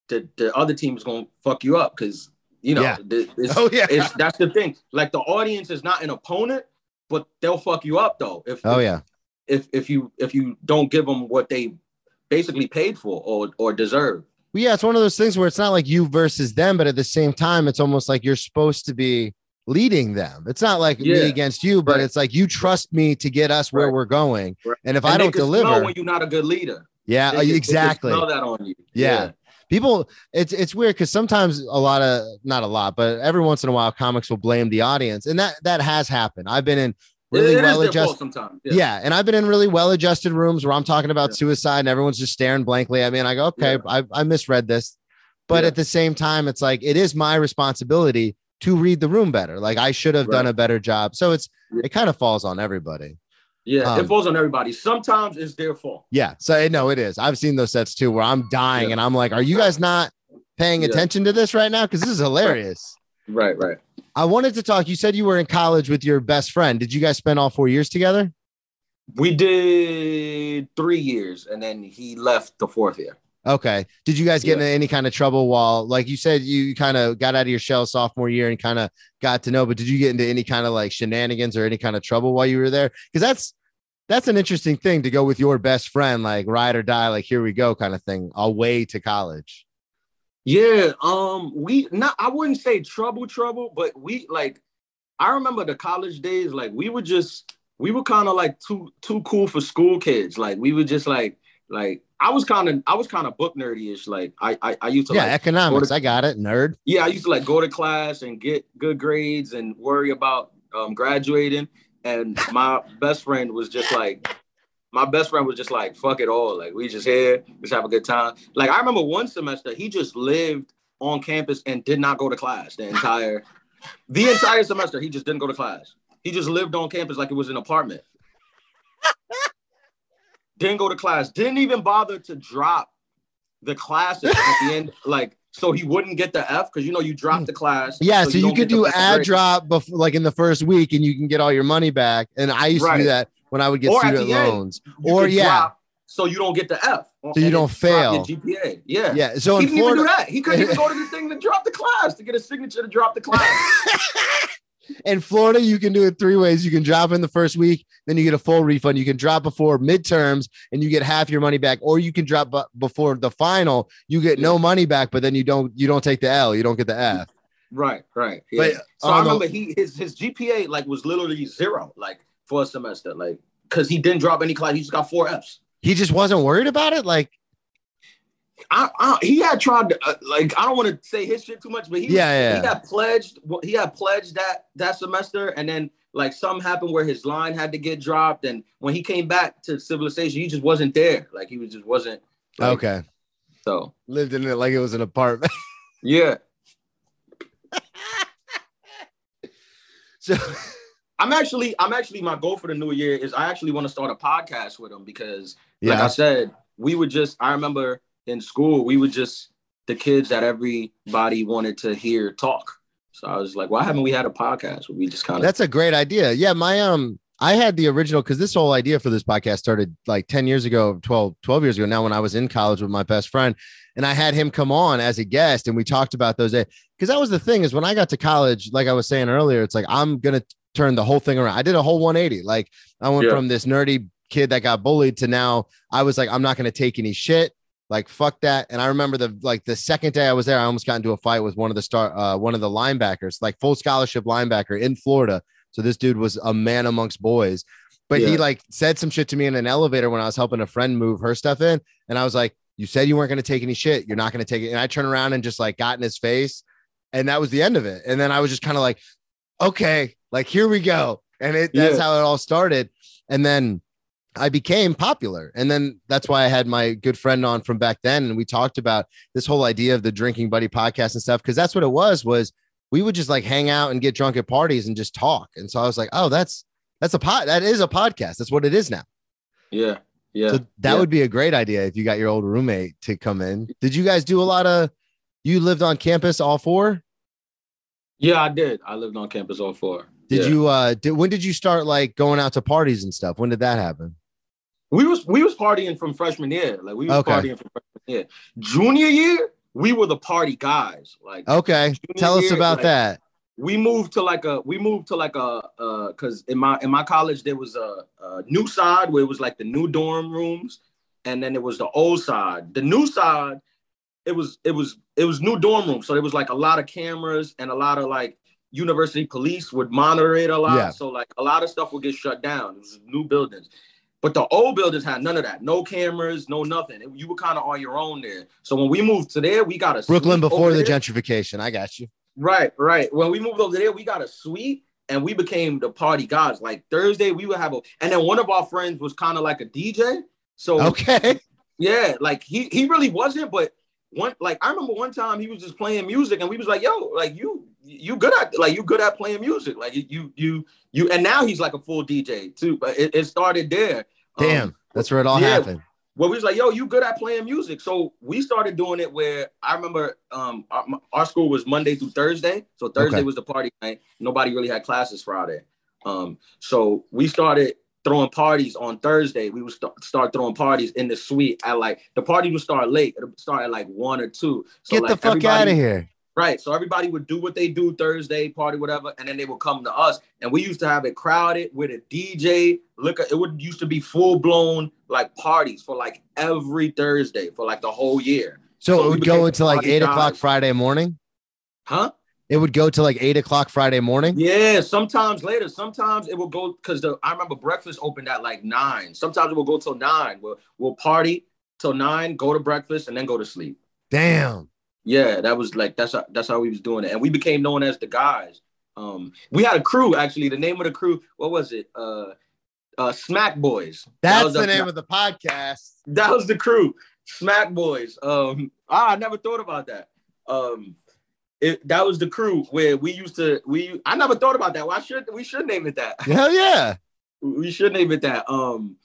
the the other team is gonna fuck you up because you know Yeah. it's, Oh, yeah. it's that's the thing. Like the audience is not an opponent, but they'll fuck you up though. If Oh, yeah. if if you if you don't give them what they basically paid for or or deserve. Well, yeah, it's one of those things where it's not like you versus them, but at the same time, it's almost like you're supposed to be leading them. It's not like me against you, but Right. it's like you trust me to get us where Right. we're going. Right. And if And I don't deliver, when you're not a good leader. yeah, They can exactly. that on you. Yeah. People, it's it's weird because sometimes a lot of not a lot, but every once in a while, comics will blame the audience, and that that has happened. I've been in really It- it is well adjusted. sometimes. Yeah. and I've been in really well adjusted rooms where I'm talking about Yeah. suicide and everyone's just staring blankly at me. And I go, okay, I, I misread this. But Yeah. at the same time, it's like it is my responsibility to read the room better. Like I should have done a better job. So it's Yeah. it kind of falls on everybody. Yeah, Um, it falls on everybody. Sometimes it's their fault. Yeah. So no, it is. I've seen those sets too where I'm dying Yeah. and I'm like, are you guys not paying Yeah. attention to this right now? Because this is hilarious. Right, right. I wanted to talk. You said you were in college with your best friend. Did you guys spend all four years together? We did three years, and then he left the fourth year. Okay. Did you guys get Yeah. into any kind of trouble while, like you said, you kind of got out of your shell sophomore year and kind of got to know, but did you get into any kind of like shenanigans or any kind of trouble while you were there? Because that's that's an interesting thing to go with your best friend, like ride or die, like here we go, kind of thing, away to college. Yeah, um, we not. I wouldn't say trouble, trouble, but we like. I remember the college days. Like we were just, we were kind of like too too cool for school kids. Like we were just like like I was kind of I was kind of book nerdy ish. Like I I, I used to yeah, like economics. go I got it, nerd. yeah, I used to like go to class and get good grades and worry about um, graduating. And my best friend was just like, my best friend was just like, fuck it all. Like, we just here, just have a good time. Like, I remember one semester, he just lived on campus and did not go to class the entire, the entire semester. He just didn't go to class. He just lived on campus like it was an apartment. didn't go to class. Didn't even bother to drop the classes at the end, like so he wouldn't get the F because you know you drop hmm. the class. Yeah, so, you, don't could do ad grade. drop before, like in the first week, and you can get all your money back. And I used to do that when I would get Or student the end, loans. You or yeah, drop so you don't get the F. So you don't fail. Your GPA. Yeah. yeah. So he didn't even do that. He couldn't even go to the thing to drop the class to get a signature to drop the class. in Florida, you can do it three ways. You can drop in the first week, then you get a full refund. You can drop before midterms and you get half your money back, or you can drop bu- before the final. You get no money back, but then you don't you don't take the L. You don't get the F. right, right. Yeah. But so I the- remember he his his GPA like was literally zero, like for a semester, like because he didn't drop any class. He just got four Fs. He just wasn't worried about it. Like, I, I, he had tried to uh, like I don't want to say his shit too much, but he Yeah, yeah. he had pledged he had pledged that that semester, and then like something happened where his line had to get dropped, and when he came back to civilization, he just wasn't there. Like he was just wasn't. like, okay, So lived in it like it was an apartment. yeah, so I'm actually I'm actually my goal for the new year is I actually want to start a podcast with him because like I said, we would just I remember in school we would just the kids that everybody wanted to hear talk. So I was like, why haven't we had a podcast where we just kind of that's a great idea. Yeah, my um, I had the original because this whole idea for this podcast started like 10 years ago, 12, 12 years ago now when I was in college with my best friend. And I had him come on as a guest and we talked about those days. Because that was the thing is when I got to college, like I was saying earlier, it's like I'm gonna turn the whole thing around. I did a whole 180. Like I went Yeah. from this nerdy kid that got bullied to now I was like, I'm not gonna take any shit. Like fuck that. And I remember the like the second day I was there, I almost got into a fight with one of the star uh one of the linebackers, like full scholarship linebacker in Florida. So this dude was a man amongst boys. But he like said some shit to me in an elevator when I was helping a friend move her stuff in. And I was like, You said you weren't gonna take any shit. You're not gonna take it. And I turned around and just like got in his face. And that was the end of it. And then I was just kind of like, okay, like here we go. And it that's Yeah. how it all started. And then I became popular. And then that's why I had my good friend on from back then. And we talked about this whole idea of the drinking buddy podcast and stuff. Cause that's what it was, was we would just like hang out and get drunk at parties and just talk. And so I was like, oh, that's that's a pod that is a podcast. That's what it is now. Yeah. Yeah. So that yeah. would be a great idea if you got your old roommate to come in. Did you guys do a lot of you lived on campus all four? Yeah, I did. I lived on campus all four. Did Yeah. you uh did when did you start like going out to parties and stuff? When did that happen? We was we was partying from freshman year. Like we was Okay. partying from freshman year. Junior year, we were the party guys. Like Okay. Tell us year, about like- that. we moved to like a we moved to like a uh because in my in my college there was a, a new side where it was like the new dorm rooms and then it was the old side the new side it was it was it was new dorm rooms so there was like a lot of cameras and a lot of like university police would monitor it a lot Yeah. so like a lot of stuff would get shut down it was new buildings but the old buildings had none of that no cameras no nothing It- you were kind of on your own there so when we moved to there we got a Brooklyn before the there. gentrification. I got you. Right, right. When we moved over there, we got a suite and we became the party gods. Like Thursday, we would have a, and then one of our friends was kind of like a DJ. So Okay. yeah, like he he really wasn't, but one like I remember one time he was just playing music and we was like, yo, like you you good at like you good at playing music, like you you you, and now he's like a full DJ too. But it, it started there. Um, Damn. That's where it all yeah. happened. well, we was like, yo, you good at playing music. So we started doing it where I remember um our, our school was Monday through Thursday. So Thursday Okay. was the party night. Nobody really had classes Friday. Um, so we started throwing parties on Thursday. We would st- start throwing parties in the suite at like the party would start late. It'll start at like one or two. So Get the fuck out of here. Right. So everybody would do what they do Thursday, party, whatever, and then they would come to us. And we used to have it crowded with a DJ. Look, it would used to be full blown like parties for like every Thursday for like the whole year. So, So it would go into like eight o'clock. Friday morning. Huh? It would go to like eight o'clock Friday morning. Yeah. Sometimes later. Sometimes it will go because the I remember breakfast opened at like nine. Sometimes it will go till nine. We'll we'll party till nine, go to breakfast, and then go to sleep. Damn. Yeah, that was like that's how, that's how we was doing it, and we became known as the guys. Um, we had a crew actually. The name of the crew, what was it? Uh, uh, Smack Boys. That That's was the name of the podcast. That was the crew, Smack Boys. Um, ah, I never thought about that. Um, it, that was the crew where we used to. We I never thought about that. Why should we should name it that? Hell yeah. we should name it that. Um,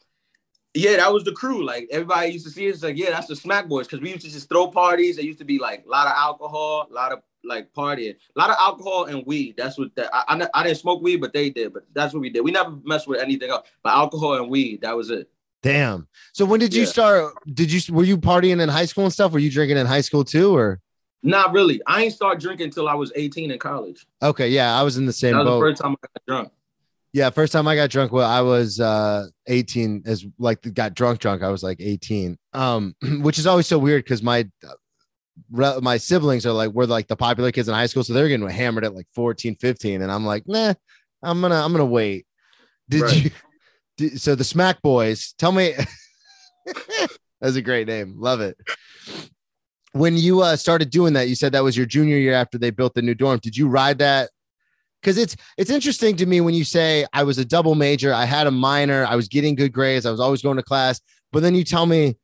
yeah, that was the crew. Like everybody used to see us like, yeah, that's the Smack Boys because we used to just throw parties. There used to be like a lot of alcohol, a lot of like partying, a lot of alcohol and weed. That's what that I, I, I didn't smoke weed, but they did. But that's what we did. We never messed with anything else, but alcohol and weed. That was it. Damn. So when did you Yeah. start? Did you were you partying in high school and stuff? Were you drinking in high school too? Or Not really. I ain't start drinking until I was 18 in college. okay, yeah, I was in the same That boat. first time I got drunk. Yeah, first time I got drunk, well, I was uh 18 as like got drunk drunk. I was like 18. Um, which is always so weird because my uh, my siblings are like we're like the popular kids in high school, so they're getting hammered at like 14, 15, and I'm like, nah, I'm gonna I'm gonna wait. Did Right. you did, so the smack boys tell me that's a great name, love it. When you uh started doing that, you said that was your junior year after they built the new dorm. Did you ride that because it's it's interesting to me when you say I was a double major, I had a minor, I was getting good grades, I was always going to class, but then you tell me,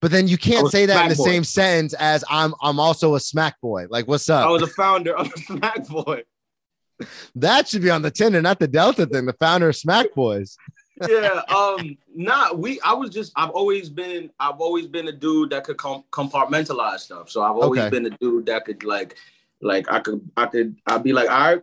but then you can't say that in the boy. same sentence as I'm I'm also a smack boy. Like, what's up? I was a founder of a Smack Boy. that should be on the Tinder, not the Delta thing. The founder of Smack Boys. Yeah um not we i was just i've always been i've always been a dude that could com- compartmentalize stuff so i've always Okay. been a dude that could like like i could i could i'd be like all right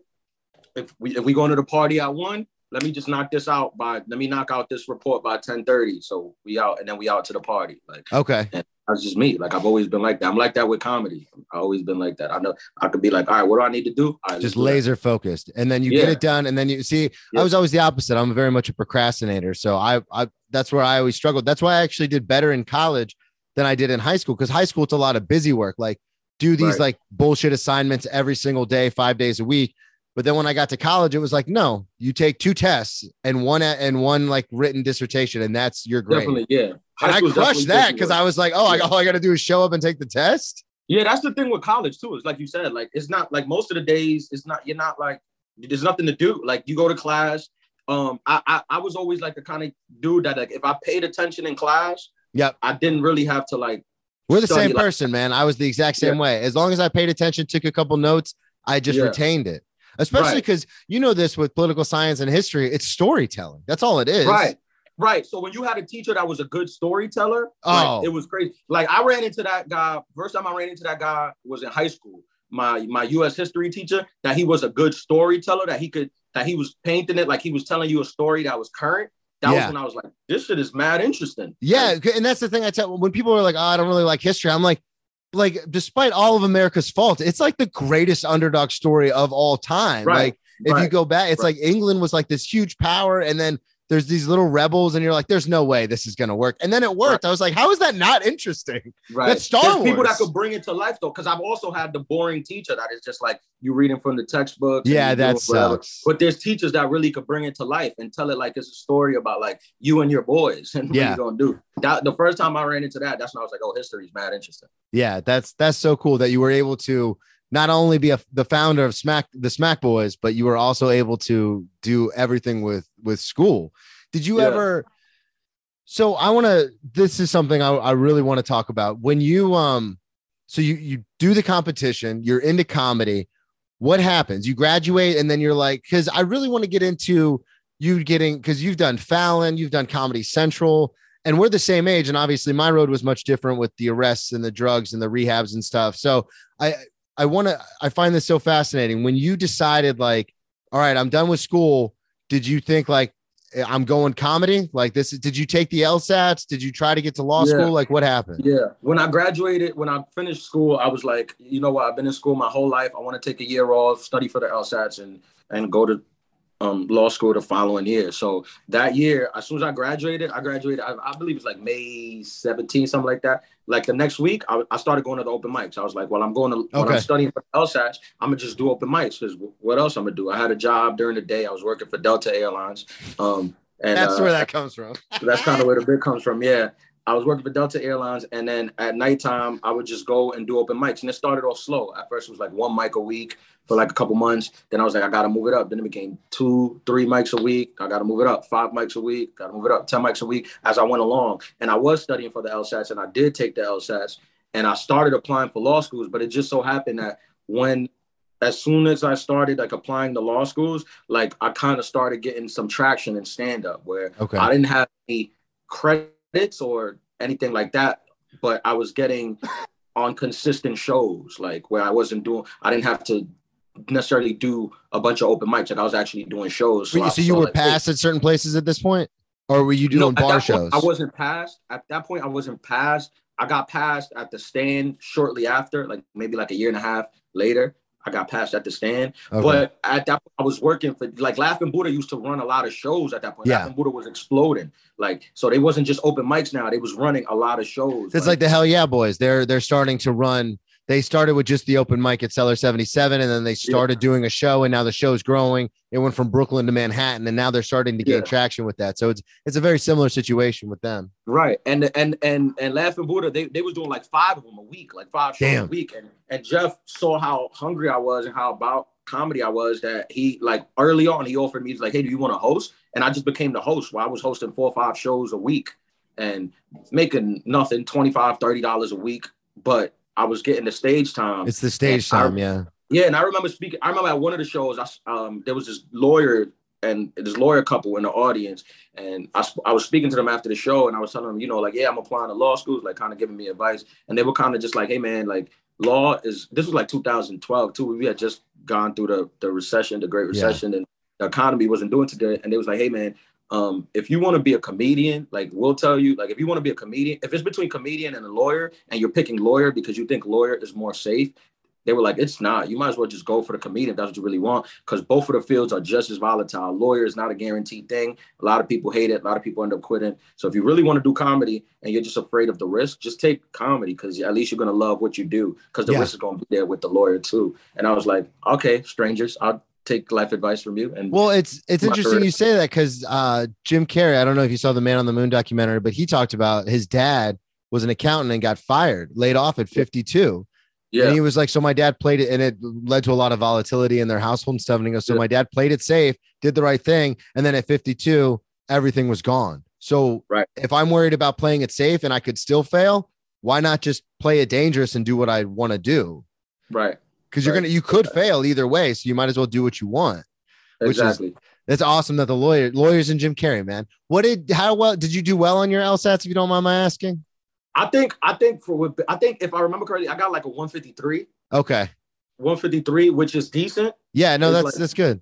if we if we going to the party at one let me just knock this out by let me knock out this report by 10 30 so we out and then we out to the party like Okay. That's just me like i've always been like that i'm like that with comedy i've always been like that i know i could be like all right what do i need to do right, Just laser focused. And then you get it done. And then you see, I was always the opposite. I'm very much a procrastinator. So I I that's where I always struggled. That's why I actually did better in college than I did in high school because high school it's a lot of busy work, like do these Right. like bullshit assignments every single day, five days a week. But then when I got to college, it was like, no, you take two tests and one and one like written dissertation, and that's your grade. Definitely, yeah. And I crushed that because. I was like, oh, I, all I got to do is show up and take the test. Yeah, that's the thing with college too. It's like you said, like it's not like most of the days. It's not you're not like there's nothing to do. Like you go to class. Um, I I, I was always like the kind of dude that like if I paid attention in class, Yep. I didn't really have to like. We're the same like- person, man. I was the exact same way. As long as I paid attention, took a couple notes, I just Yeah. retained it. Especially Right. because you know this with political science and history, it's storytelling. That's all it is. Right. Right. So when you had a teacher that was a good storyteller, like, Oh. it was crazy. Like I ran into that guy. First time I ran into that guy was in high school. My my U.S. history teacher. That he was a good storyteller. That he could that he was painting it like he was telling you a story that was current. That Yeah. was when I was like, this shit is mad interesting. Yeah, Like, and that's the thing I tell when people are like, "Oh, I don't really like history." I'm like, like despite all of America's fault, it's like the greatest underdog story of all time. Right, Like if you go back, it's right. like England was like this huge power, and then there's these little rebels, and you're like, "There's no way this is gonna work." And then it worked. I was like, "How is that not interesting?" right. That's Star There's people that could bring it to life though, because I've also had the boring teacher that is just like you reading from the textbook. Yeah, that sucks. But there's teachers that really could bring it to life and tell it like it's a story about like you and your boys and what Yeah. you're gonna do. That the first time I ran into that, that's when I was like, oh, history's mad interesting. Yeah, that's that's so cool that you were able to not only be a, the founder of Smack the Smack Boys, but you were also able to do everything with with school. Did you Yeah. ever? So I want to. This is something I, I really want to talk about. When you um, so you you do the competition, you're into comedy. What happens? You graduate, and then you're like, because I really want to get into you getting because you've done Fallon, you've done Comedy Central and we're the same age and obviously my road was much different with the arrests and the drugs and the rehabs and stuff so i i want to i find this so fascinating when you decided like all right i'm done with school did you think like eh, i'm going comedy like this is did you take the lsats did you try to get to law Yeah. school like what happened Yeah. When I graduated, when I finished school, I was like, you know what? I've been in school my whole life. I want to take a year off, study for the LSATs, and and go to um, law school the following year. So that year, as soon as I graduated, I graduated. I, I believe it's like May 17, something like that. Like the next week, I, I started going to the open mics. I was like, well, I'm going to when I'm studying for LSATs, I'm gonna just do open mics because what else I'm gonna do? I had a job during the day. I was working for Delta Airlines. Um, and that's uh, where that comes from that's kind of where the bit comes from. Yeah. I was working for Delta Airlines, and then at nighttime, I would just go and do open mics. And it started off slow. At first, it was like one mic a week for like a couple months. Then I was like, I got to move it up. Then it became two, three mics a week. I got to move it up. Five mics a week. Got to move it up. 10 mics a week as I went along. And I was studying for the LSATs, and I did take the LSATs. And I started applying for law schools, but it just so happened that when as soon as I started like applying to law schools, like I kind of started getting some traction in stand up where okay I didn't have any credits or anything like that, but I was getting on consistent shows, like where I wasn't doing, I didn't have to necessarily do a bunch of open mics. Like I was actually doing shows. so, so you were like, hey, passed at certain places at this point or were you doing at bar that point, shows I wasn't passed. At that point, I wasn't passed. I got passed at the stand shortly after, like maybe like a year and a half later. I got passed at the stand. Okay. But at that point, I was working for like Laughing Buddha used to run a lot of shows at that point. Yeah. Laughing Buddha was exploding. Like, so they wasn't just open mics now, they was running a lot of shows. It's like the Hell Yeah Boys. They're they're starting to run. They started with just the open mic at Cellar 77, and then they started doing a show, and now the show's growing. It went from Brooklyn to Manhattan, and now they're starting to gain Yeah. traction with that. So it's it's a very similar situation with them. Right. And and and and Laughing Buddha, they, they was doing like five of them a week, like five shows Damn. a week. And and Jeff saw how hungry I was and how about comedy I was that he like early on he offered me he's like, hey, do you want to host? And I just became the host where I was hosting four or five shows a week and making nothing, 25 $30 a week. But I was getting the stage time. It's the stage I- time, yeah. Yeah, and I remember speaking. I remember at one of the shows, I um, there was this lawyer and this lawyer couple in the audience, and I, I was speaking to them after the show, and I was telling them, you know, like, yeah, I'm applying to law schools, like, kind of giving me advice, and they were kind of just like, hey, man, like, law is. This was like 2012 too. We had just gone through the the recession, the Great Yeah. Recession, and the economy wasn't doing too good, and they was like, hey, man. Um, if you want to be a comedian, like we'll tell you, like if you want to be a comedian, if it's between comedian and a lawyer, and you're picking lawyer because you think lawyer is more safe, they were like, it's not. You might as well just go for the comedian if that's what you really want, because both of the fields are just as volatile. Lawyer is not a guaranteed thing. A lot of people hate it. A lot of people end up quitting. So if you really want to do comedy and you're just afraid of the risk, just take comedy because at least you're gonna love what you do. Because the Yeah. risk is gonna be there with the lawyer too. And I was like, okay, strangers, I'll take life advice from you. And Well, it's it's interesting career. you say that because uh, Jim Carrey. I don't know if you saw the Man on the Moon documentary, but he talked about his dad was an accountant and got fired, laid off at 52. yeah, And he was like, so my dad played it, and it led to a lot of volatility in their household and stuff. And he goes, so Yeah. my dad played it safe, did the right thing, and then at 52, everything was gone. So Right. if I'm worried about playing it safe and I could still fail, why not just play it dangerous and do what I want to do? right. Because you're Right. gonna, you could fail either way, so you might as well do what you want. Which is- Exactly. That's awesome that the lawyer, lawyers and Jim Carrey, man. What did, how well did you do well on your LSATs? If you don't mind my asking. I think I think for what I think if I remember correctly, I got like a 153, Okay. 153, which is decent. Yeah. No, It's that's like- that's good.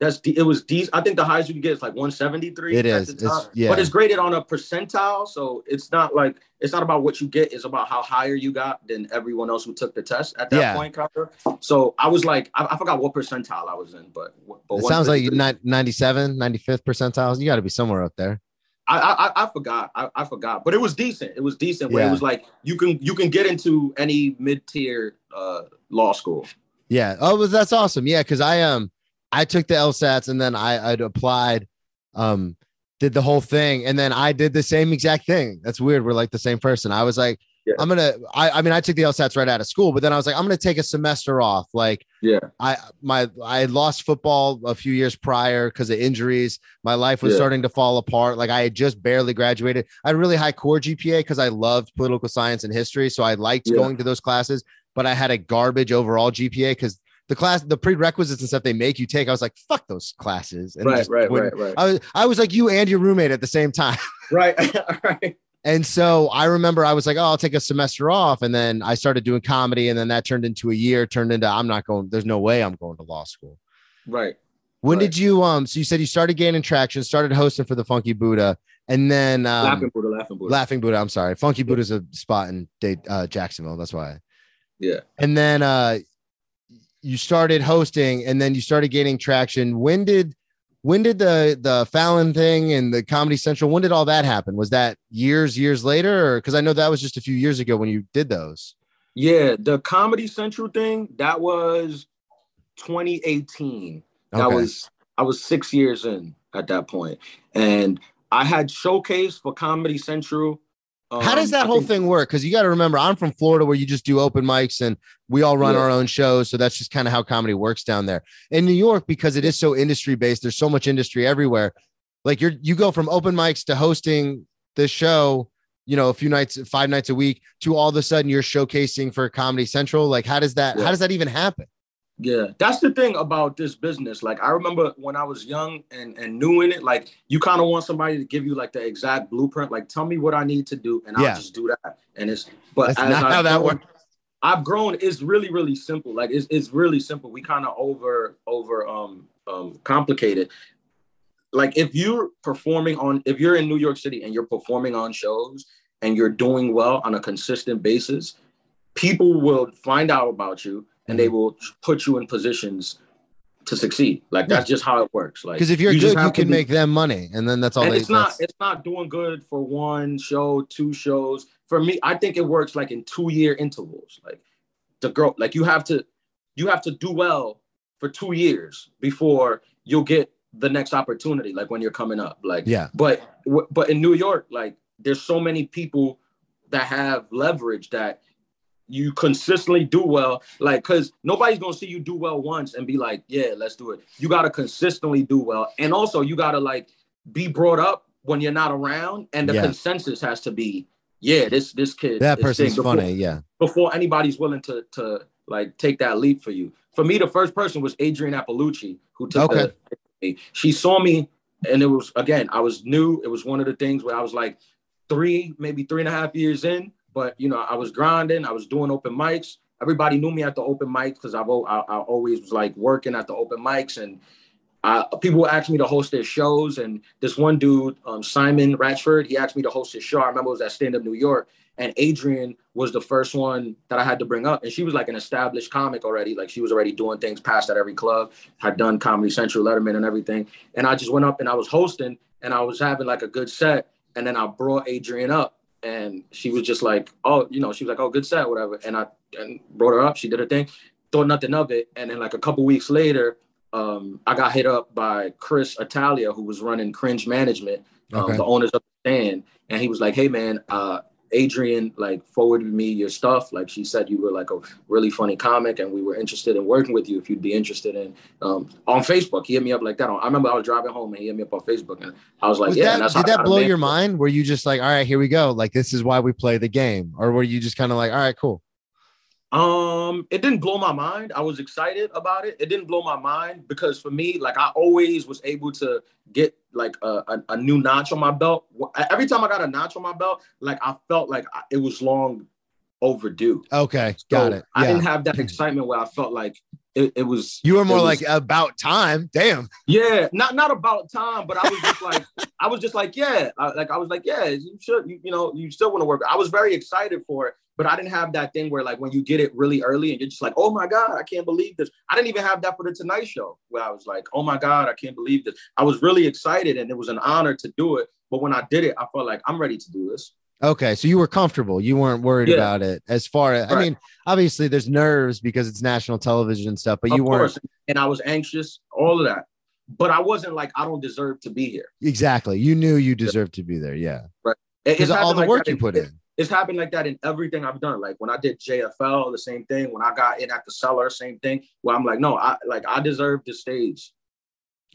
That's it was decent. I think the highest you can get is like 173. It at is. the It's- yeah. But it's graded on a percentile, so it's not like it's not about what you get. It's about how higher you got than everyone else who took the test at that Yeah. point. Of. So I was like, I, I forgot what percentile I was in, but, but It sounds like 153. ni- 97, 95th percentiles. You got to be somewhere up there. I, I I forgot. I, I forgot, but it was decent. It was decent. Where Yeah. it was like you can you can get into any mid tier uh, law school. Yeah. Oh, that's awesome. Yeah, because I um I took the LSATs and then I I'd applied, um, did the whole thing, and then I did the same exact thing. That's weird. We're like the same person. I was like, Yeah. I'm gonna. I I mean, I took the LSATs right out of school, but then I was like, I'm gonna take a semester off. Like, Yeah. I my I lost football a few years prior because of injuries. My life was Yeah. starting to fall apart. Like I had just barely graduated. I had really high core GPA because I loved political science and history, so I liked Yeah. going to those classes. But I had a garbage overall GPA because the class, the prerequisites and stuff they make you take, I was like, fuck those classes. And Right, right, wouldn't- right, right, I was I was like you and your roommate at the same time. right, right. And so I remember I was like, oh, I'll take a semester off. And then I started doing comedy. And then that turned into a year, turned into I'm not going, there's no way I'm going to law school. Right. When Right. did you um so you said you started gaining traction, started hosting for the Funky Buddha, and then um laughing Buddha, laughing Buddha. Laughing Buddha, I'm sorry. Funky Buddha's a spot in uh, Jacksonville. That's why. Yeah. And then uh you started hosting and then you started gaining traction. When did when did the the Fallon thing and the Comedy Central, when did all that happen? Was that years, years later? Because I know that was just a few years ago when you did those. Yeah, the Comedy Central thing, that was 2018. That was I was six years in at that. And I had showcase for Comedy Central. How does Um, that whole think- thing work? Because you got to remember, I'm from Florida where you just do open mics and we all run Yeah. our own shows. So that's just kind of how comedy works down there. In New York, because it is so industry based, there's so much industry everywhere. Like you're you go from open mics to hosting this show, you know, a few nights, five nights a week, to all of a sudden you're showcasing for Comedy Central. Like, how does that Yeah. how does that even happen? Yeah, that's the thing about this business. Like I remember when I was young and and new in it, like you kind of want somebody to give you like the exact blueprint. Like tell me what I need to do, and Yeah. I'll just do that. And it's but That's not I've how that grown- works. I've grown. It's really really simple. Like it's it's really simple. We kind of over over um um complicated. Like if you're performing on if you're in New York City and you're performing on shows and you're doing well on a consistent basis, people will find out about you and mm-hmm. they will put you in positions to succeed. Like that's just how it works. Like Because if you're you good, you can be- make them money, and then that's all. and they, it's not it's not doing good for one show, two shows. For me, I think it works like in two year intervals. Like the girl, like you have to you have to do well for two years before you'll get the next opportunity. Like when you're coming up, like yeah, but but in New York, like there's so many people that have leverage that you consistently do well. Like, cause nobody's gonna see you do well once and be like, yeah, let's do it. You gotta consistently do well, and also you gotta like be brought up when you're not around, and the Yeah. consensus has to be, yeah, this this kid that person's before- funny. Yeah, before anybody's willing to to like take that leap for you. For me, the first person was Adrienne Iapalucci, who took Okay. the. She saw me, and it was again, I was new. It was one of the things where I was like three, maybe three and a half years in, but you know, I was grinding. I was doing open mics. Everybody knew me at the open mics because I've I, I always was like working at the open mics, and I, people asked me to host their shows, and this one dude, um, Simon Ratchford, he asked me to host his show. I remember it was at Stand Up New York, and Adrienne was the first one that I had to bring up, and she was like an established comic already. Like she was already doing things past at every club, had done Comedy Central, Letterman, and everything. And I just went up and I was hosting, and I was having like a good set, and then I brought Adrienne up, and she was just like, "Oh, you know," she was like, "Oh, good set, whatever," and I and brought her up. She did her thing, thought nothing of it, and then like a couple weeks later um, I got hit up by Chris Italia, who was running Cringe Management, um, okay. the owners of the stand, and he was like, "Hey, man, uh, Adrienne like forwarded me your stuff. Like she said, you were like a really funny comic, and we were interested in working with you if you'd be interested in um, on Facebook. He hit me up like that. I remember I was driving home and he hit me up on Facebook, and I was like, was "Yeah." That, did that blow your mind? Were you just like, "All right, here we go"? Like this is why we play the game, or were you just kind of like, "All right, cool"? Um, it didn't blow my mind. I was excited about it. It didn't blow my mind because for me, like I always was able to get like a, a, a new notch on my belt. Every time I got a notch on my belt, like I felt like it was long overdue. Okay, so got it. Yeah. I didn't have that excitement where I felt like it, it was. You were more was, like about time. Damn. Yeah, not not about time, but I was just like, I was just like, yeah, I, like I was like, yeah, you should, you, you know, you still want to work. I was very excited for it, but I didn't have that thing where like when you get it really early and you're just like, oh my god, I can't believe this. I didn't even have that for the Tonight Show where I was like, oh my god, I can't believe this. I was really excited and it was an honor to do it. But when I did it, I felt like I'm ready to do this. Okay, so you were comfortable. You weren't worried yeah. about it. As far as right. I mean, obviously there's nerves because it's national television and stuff, but of you weren't. Course. And I was anxious, all of that. But I wasn't like I don't deserve to be here. Exactly. You knew you deserved to be there. Yeah. Right. Because all the like work you put in. It's happened like that in everything I've done. Like when I did JFL, the same thing. When I got in at the cellar, same thing. Where I'm like, no, I like I deserve the stage.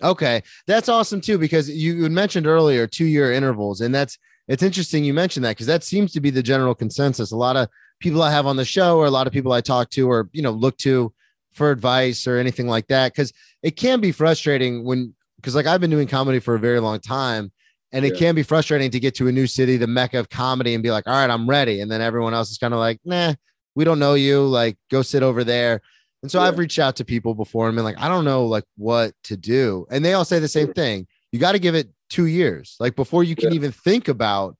Okay, that's awesome too because you mentioned earlier two year intervals, and that's it's interesting you mentioned that because that seems to be the general consensus. A lot of people I have on the show, or a lot of people I talk to, or you know, look to for advice or anything like that, because it can be frustrating when because like I've been doing comedy for a very long time, and it yeah. can be frustrating to get to a new city, the mecca of comedy, and be like, all right, I'm ready, and then everyone else is kind of like, nah, we don't know you, like go sit over there. And so yeah. I've reached out to people before and been like, I don't know like what to do. And they all say the same thing. You got to give it two years, like before you can yeah. even think about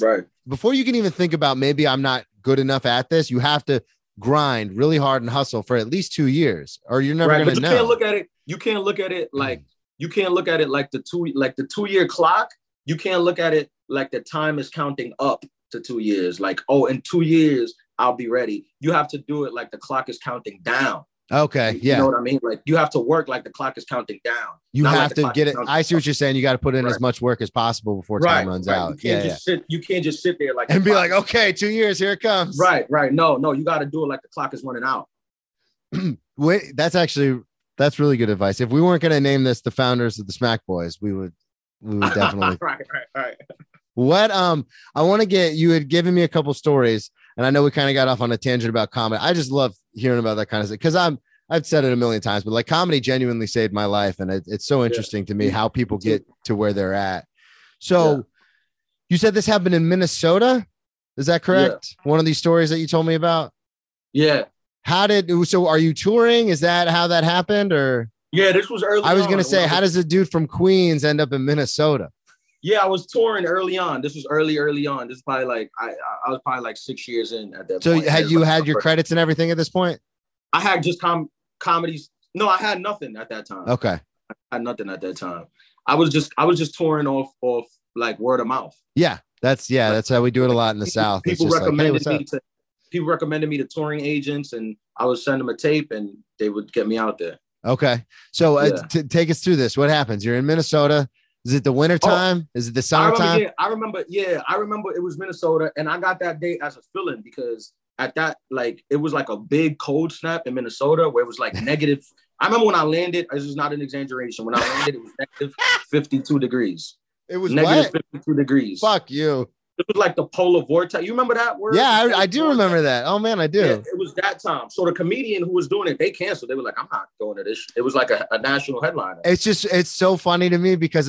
right before you can even think about maybe I'm not good enough at this. You have to grind really hard and hustle for at least two years, or you're never right, gonna you know. Can't look at it. You can't look at it mm. like you can't look at it like the two like the two year clock. You can't look at it like the time is counting up to two years. Like oh, in two years I'll be ready. You have to do it like the clock is counting down. Okay. Yeah. You know what I mean? Like you have to work like the clock is counting down. You have like to get it. I see what you're saying. You got to put in right. as much work as possible before time right, runs right. out. You yeah, yeah. Sit, you can't just sit there like and be like, okay, two years, here it comes. Right, right. No, no, you got to do it like the clock is running out. Wait, that's actually that's really good advice. If we weren't going to name this the founders of the Smack Boys, we would we would definitely. right, right, right. What um I want to get you had given me a couple stories, and I know we kind of got off on a tangent about comedy. I just love hearing about that kind of stuff because I'm I've said it a million times, but like comedy genuinely saved my life, and it, it's so interesting yeah. to me how people get to where they're at. So, yeah. you said this happened in Minnesota. Is that correct? Yeah. One of these stories that you told me about. Yeah. How did so? Are you touring? Is that how that happened, or? Yeah, this was early. I was gonna say, how does a dude from Queens end up in Minnesota? Yeah, I was touring early on. This was early, early on. This is probably like I, I was probably like six years in at that. So point. had you like had your credits and everything at this point? I had just com comedies. No, I had nothing at that time. Okay. I had nothing at that time. I was just I was just touring off off like word of mouth. Yeah, that's yeah, that's how we do it a lot in the people, South. People recommended like, hey, me to people recommended me to touring agents, and I would send them a tape, and they would get me out there. Okay, so uh, yeah. t- take us through this. What happens? You're in Minnesota. Is it the winter oh, time? Oh, Is it the summertime? I remember, yeah, I remember. Yeah, I remember it was Minnesota, and I got that date as a fill-in because at that like it was like a big cold snap in Minnesota where it was like negative. I remember when I landed. This is not an exaggeration. When I landed, it was negative fifty-two degrees. It was negative fifty-two degrees. Fuck you. It was like the polar vortex. You remember that word? Yeah, I, I do vortex? remember that. Oh man, I do. Yeah, it was that time. So the comedian who was doing it, they canceled. They were like, "I'm not going to this." It was like a, a national headline. It's just, it's so funny to me because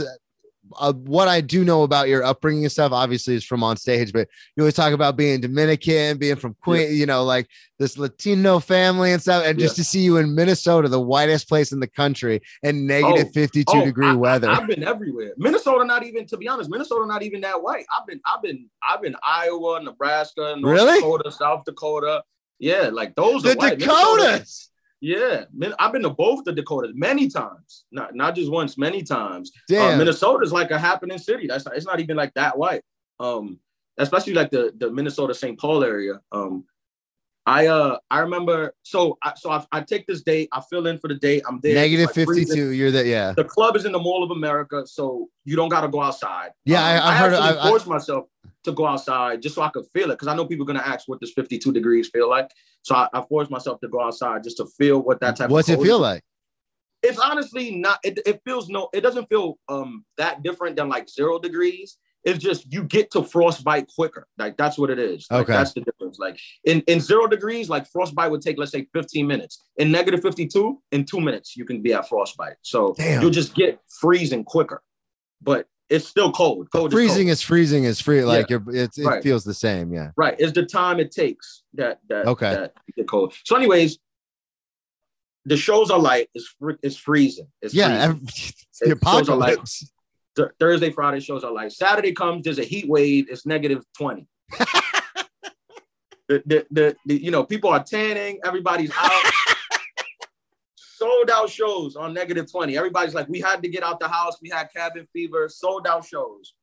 uh, what I do know about your upbringing and stuff, obviously, is from on stage. But you always talk about being Dominican, being from Queen, yeah. you know, like this Latino family and stuff. And just yeah. to see you in Minnesota, the whitest place in the country, and negative oh, 52 oh, degree I, weather. I, have been everywhere. Minnesota, not even to be honest, Minnesota, not even that white. I've been, I've been, I've been Iowa, Nebraska, North really? Dakota, South Dakota. Yeah, like those are the Dakotas. Yeah, I've been to both the Dakotas many times, not not just once, many times. Uh, Damn, uh, Minnesota's like a happening city. That's not, it's not even like that white. Um, especially like the the Minnesota St. Paul area. Um, I uh I remember so I so I, I take this date, I fill in for the date, I'm there. Negative 52. You're that, yeah. The club is in the Mall of America, so you don't gotta go outside. Yeah, um, I, I, heard I, I forced myself to go outside just so I could feel it. Cause I know people are gonna ask what does 52 degrees feel like. So I, I forced myself to go outside just to feel what that type What's it feel is. like? It's honestly not it, it feels no, it doesn't feel um that different than like zero degrees it's just you get to frostbite quicker. Like that's what it is. Like, okay. That's the difference. Like in, in zero degrees, like frostbite would take, let's say 15 minutes. In negative 52, in two minutes, you can be at frostbite. So Damn. you'll just get freezing quicker. But it's still cold. Cold freezing is, is freezing is free. Like yeah. you're, it right. feels the same. Yeah. Right. It's the time it takes that that okay. that get cold. So, anyways, the shows are light. It's it's freezing. It's yeah. Freezing. the apocalypse th- Thursday, Friday shows are like Saturday comes, there's a heat wave, it's negative 20. the, the, the, the, you know, people are tanning, everybody's out. sold out shows on negative 20. Everybody's like, we had to get out the house, we had cabin fever, sold out shows.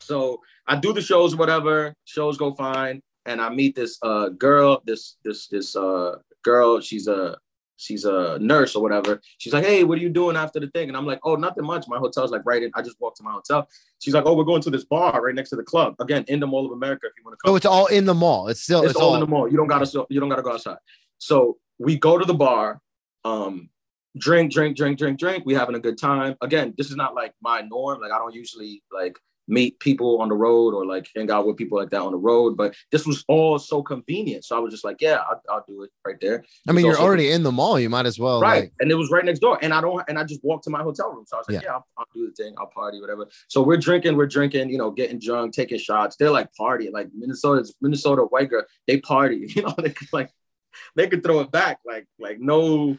So I do the shows, whatever, shows go fine. And I meet this uh girl, this this this uh girl, she's a she's a nurse or whatever. She's like, hey, what are you doing after the thing? And I'm like, oh, nothing much. My hotel's like right in. I just walked to my hotel. She's like, oh, we're going to this bar right next to the club. Again, in the Mall of America. If you want to come. Oh, it's all in the mall. It's still it's, it's all, all, in the mall. You don't gotta you don't gotta go outside. So we go to the bar. Um, drink, drink, drink, drink, drink. We having a good time. Again, this is not like my norm. Like I don't usually like meet people on the road or like hang out with people like that on the road. But this was all so convenient. So I was just like, yeah, I'll, I'll do it right there. I mean, you're already in the mall. You might as well. Right. Like... And it was right next door. And I don't, and I just walked to my hotel room. So I was like, yeah, yeah I'll, I'll, do the thing. I'll party, whatever. So we're drinking, we're drinking, you know, getting drunk, taking shots. They're like partying. Like Minnesota's Minnesota white girl, they party. You know, they could like, they could throw it back. Like, like no,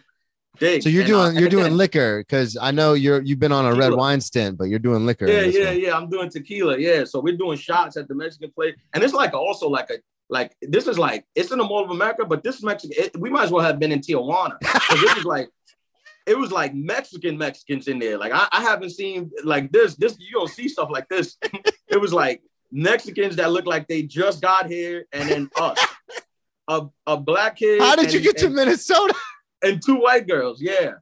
so you're and, doing uh, you're doing liquor because I know you're you've been on a tequila. red wine stint, but you're doing liquor. Yeah, yeah, one. yeah. I'm doing tequila. Yeah. So we're doing shots at the Mexican place, and it's like also like a like this is like it's in the Mall of America, but this Mexican it, we might as well have been in Tijuana. this is like it was like Mexican Mexicans in there. Like I, I haven't seen like this. This you don't see stuff like this. it was like Mexicans that look like they just got here, and then us. A, a black kid. How did and, you get to Minnesota? And two white girls. Yeah.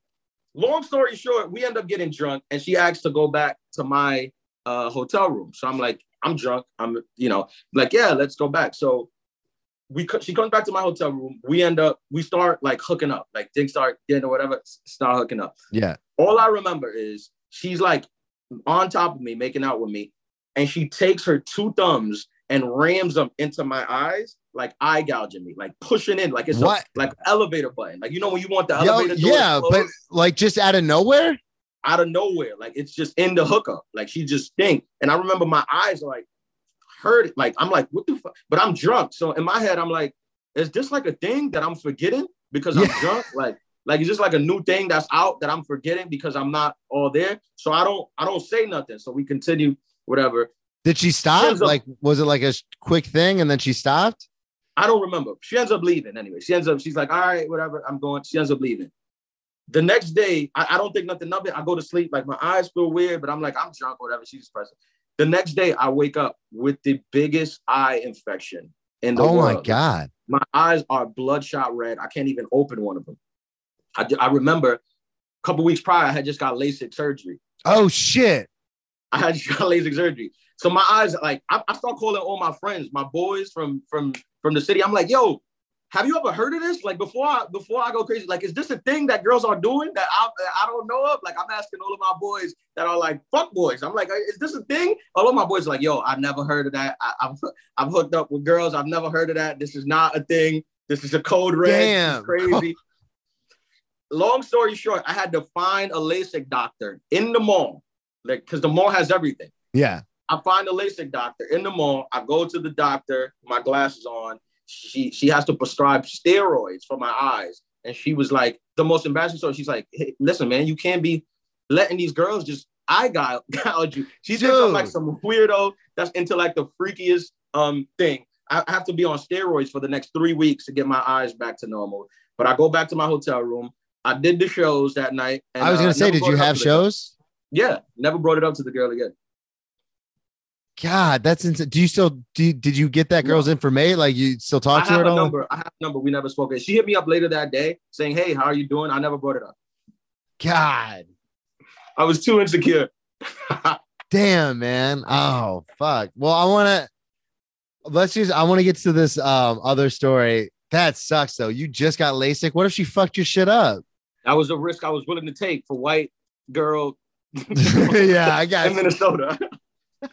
Long story short, we end up getting drunk, and she asked to go back to my uh, hotel room. So I'm like, I'm drunk. I'm, you know, like, yeah, let's go back. So we she comes back to my hotel room. We end up, we start like hooking up, like things start getting or whatever, start hooking up. Yeah. All I remember is she's like on top of me, making out with me, and she takes her two thumbs and rams them into my eyes like eye gouging me, like pushing in, like it's what? A, like elevator button. Like you know when you want the Yo, elevator door Yeah, but like just out of nowhere? Out of nowhere. Like it's just in the hookup. Like she just think. And I remember my eyes like hurt it. Like I'm like, what the fuck? But I'm drunk. So in my head, I'm like, is this like a thing that I'm forgetting because I'm yeah. drunk? Like, like it's just like a new thing that's out that I'm forgetting because I'm not all there. So I don't I don't say nothing. So we continue whatever. Did she stop? Like, was it like a quick thing and then she stopped? I don't remember. She ends up leaving anyway. She ends up, she's like, all right, whatever, I'm going. She ends up leaving. The next day, I, I don't think nothing of it. I go to sleep, like my eyes feel weird, but I'm like, I'm drunk, whatever. She's just present. The next day, I wake up with the biggest eye infection in the oh world. Oh my God. My eyes are bloodshot red. I can't even open one of them. I, I remember a couple weeks prior, I had just got LASIK surgery. Oh shit. I had just got LASIK surgery. So my eyes, like, I, I start calling all my friends, my boys from from from the city. I'm like, yo, have you ever heard of this? Like before I before I go crazy, like is this a thing that girls are doing that I, I don't know of? Like I'm asking all of my boys that are like fuck boys. I'm like, is this a thing? All of my boys are like, yo, I've never heard of that. I, have I've hooked up with girls. I've never heard of that. This is not a thing. This is a code red. Damn, crazy. Long story short, I had to find a LASIK doctor in the mall like because the mall has everything. Yeah. I find a LASIK doctor in the mall. I go to the doctor, my glasses on. She she has to prescribe steroids for my eyes, and she was like the most embarrassing story. She's like, hey, listen, man, you can't be letting these girls just eye gouge gouge you. She thinks I'm like some weirdo that's into like the freakiest um thing. I have to be on steroids for the next three weeks to get my eyes back to normal. But I go back to my hotel room. I did the shows that night. and, I was uh, gonna say, did you have to the girl. shows? Yeah, never brought it up to the girl again. God, that's insane. Do you still do? You, did you get that girl's information? Like you still talk I to her have at a all? number. I have a number. We never spoke. She hit me up later that day saying, "Hey, how are you doing?" I never brought it up. God, I was too insecure. damn, man. Oh fuck. Well, I want to. Let's just. I want to get to this um other story. That sucks though. You just got LASIK. What if she fucked your shit up? that was a risk I was willing to take for white girl yeah, I got in Minnesota.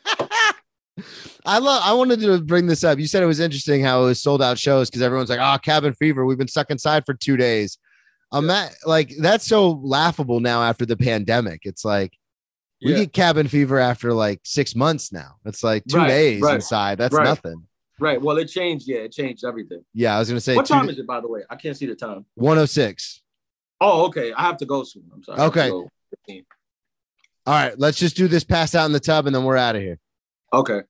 I love. I wanted to bring this up. You said it was interesting how it was sold out shows because everyone's like, "Oh, cabin fever. We've been stuck inside for two days." I'm at, like that's so laughable now after the pandemic. It's like we Yeah. get cabin fever after like six months now. It's like two Right, days right, inside. That's right. nothing. Right. Well, it changed. Yeah, it changed everything. Yeah, I was gonna say What time is it, by the way? I can't see the time. 106. Oh, okay. I have to go soon. I'm sorry. I have to Okay. Go. All right, let's just do this pass out in the tub and then we're out of here. Okay.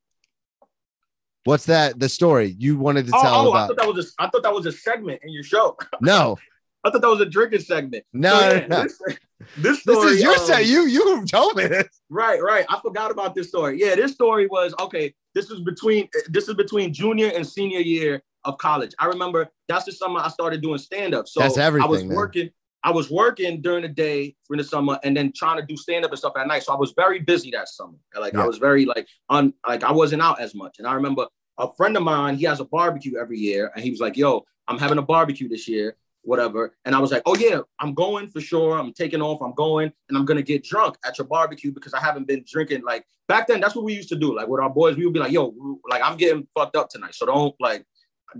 What's that? The story you wanted to Oh, tell oh, I thought that was a, I thought that was a segment in your show. No, I thought that was a drinking segment. no, So, yeah, no. This, this This story, is your um, set. You you told me this. Right, right. I forgot about this story. Yeah, this story was okay. This was between this is between junior and senior year of college. I remember that's the summer I started doing stand up. So That's everything, I was man. working. I was working during the day in the summer and then trying to do stand up and stuff at night. So I was very busy that summer. Like Yeah. I was very like on like I wasn't out as much. And I remember a friend of mine, he has a barbecue every year, and he was like, "Yo, I'm having a barbecue this year." Whatever. And I was like, oh, yeah, I'm going for sure. I'm taking off. I'm going and I'm going to get drunk at your barbecue because I haven't been drinking. Like back then, that's what we used to do. Like with our boys, we would be like, yo, like I'm getting fucked up tonight. So don't like,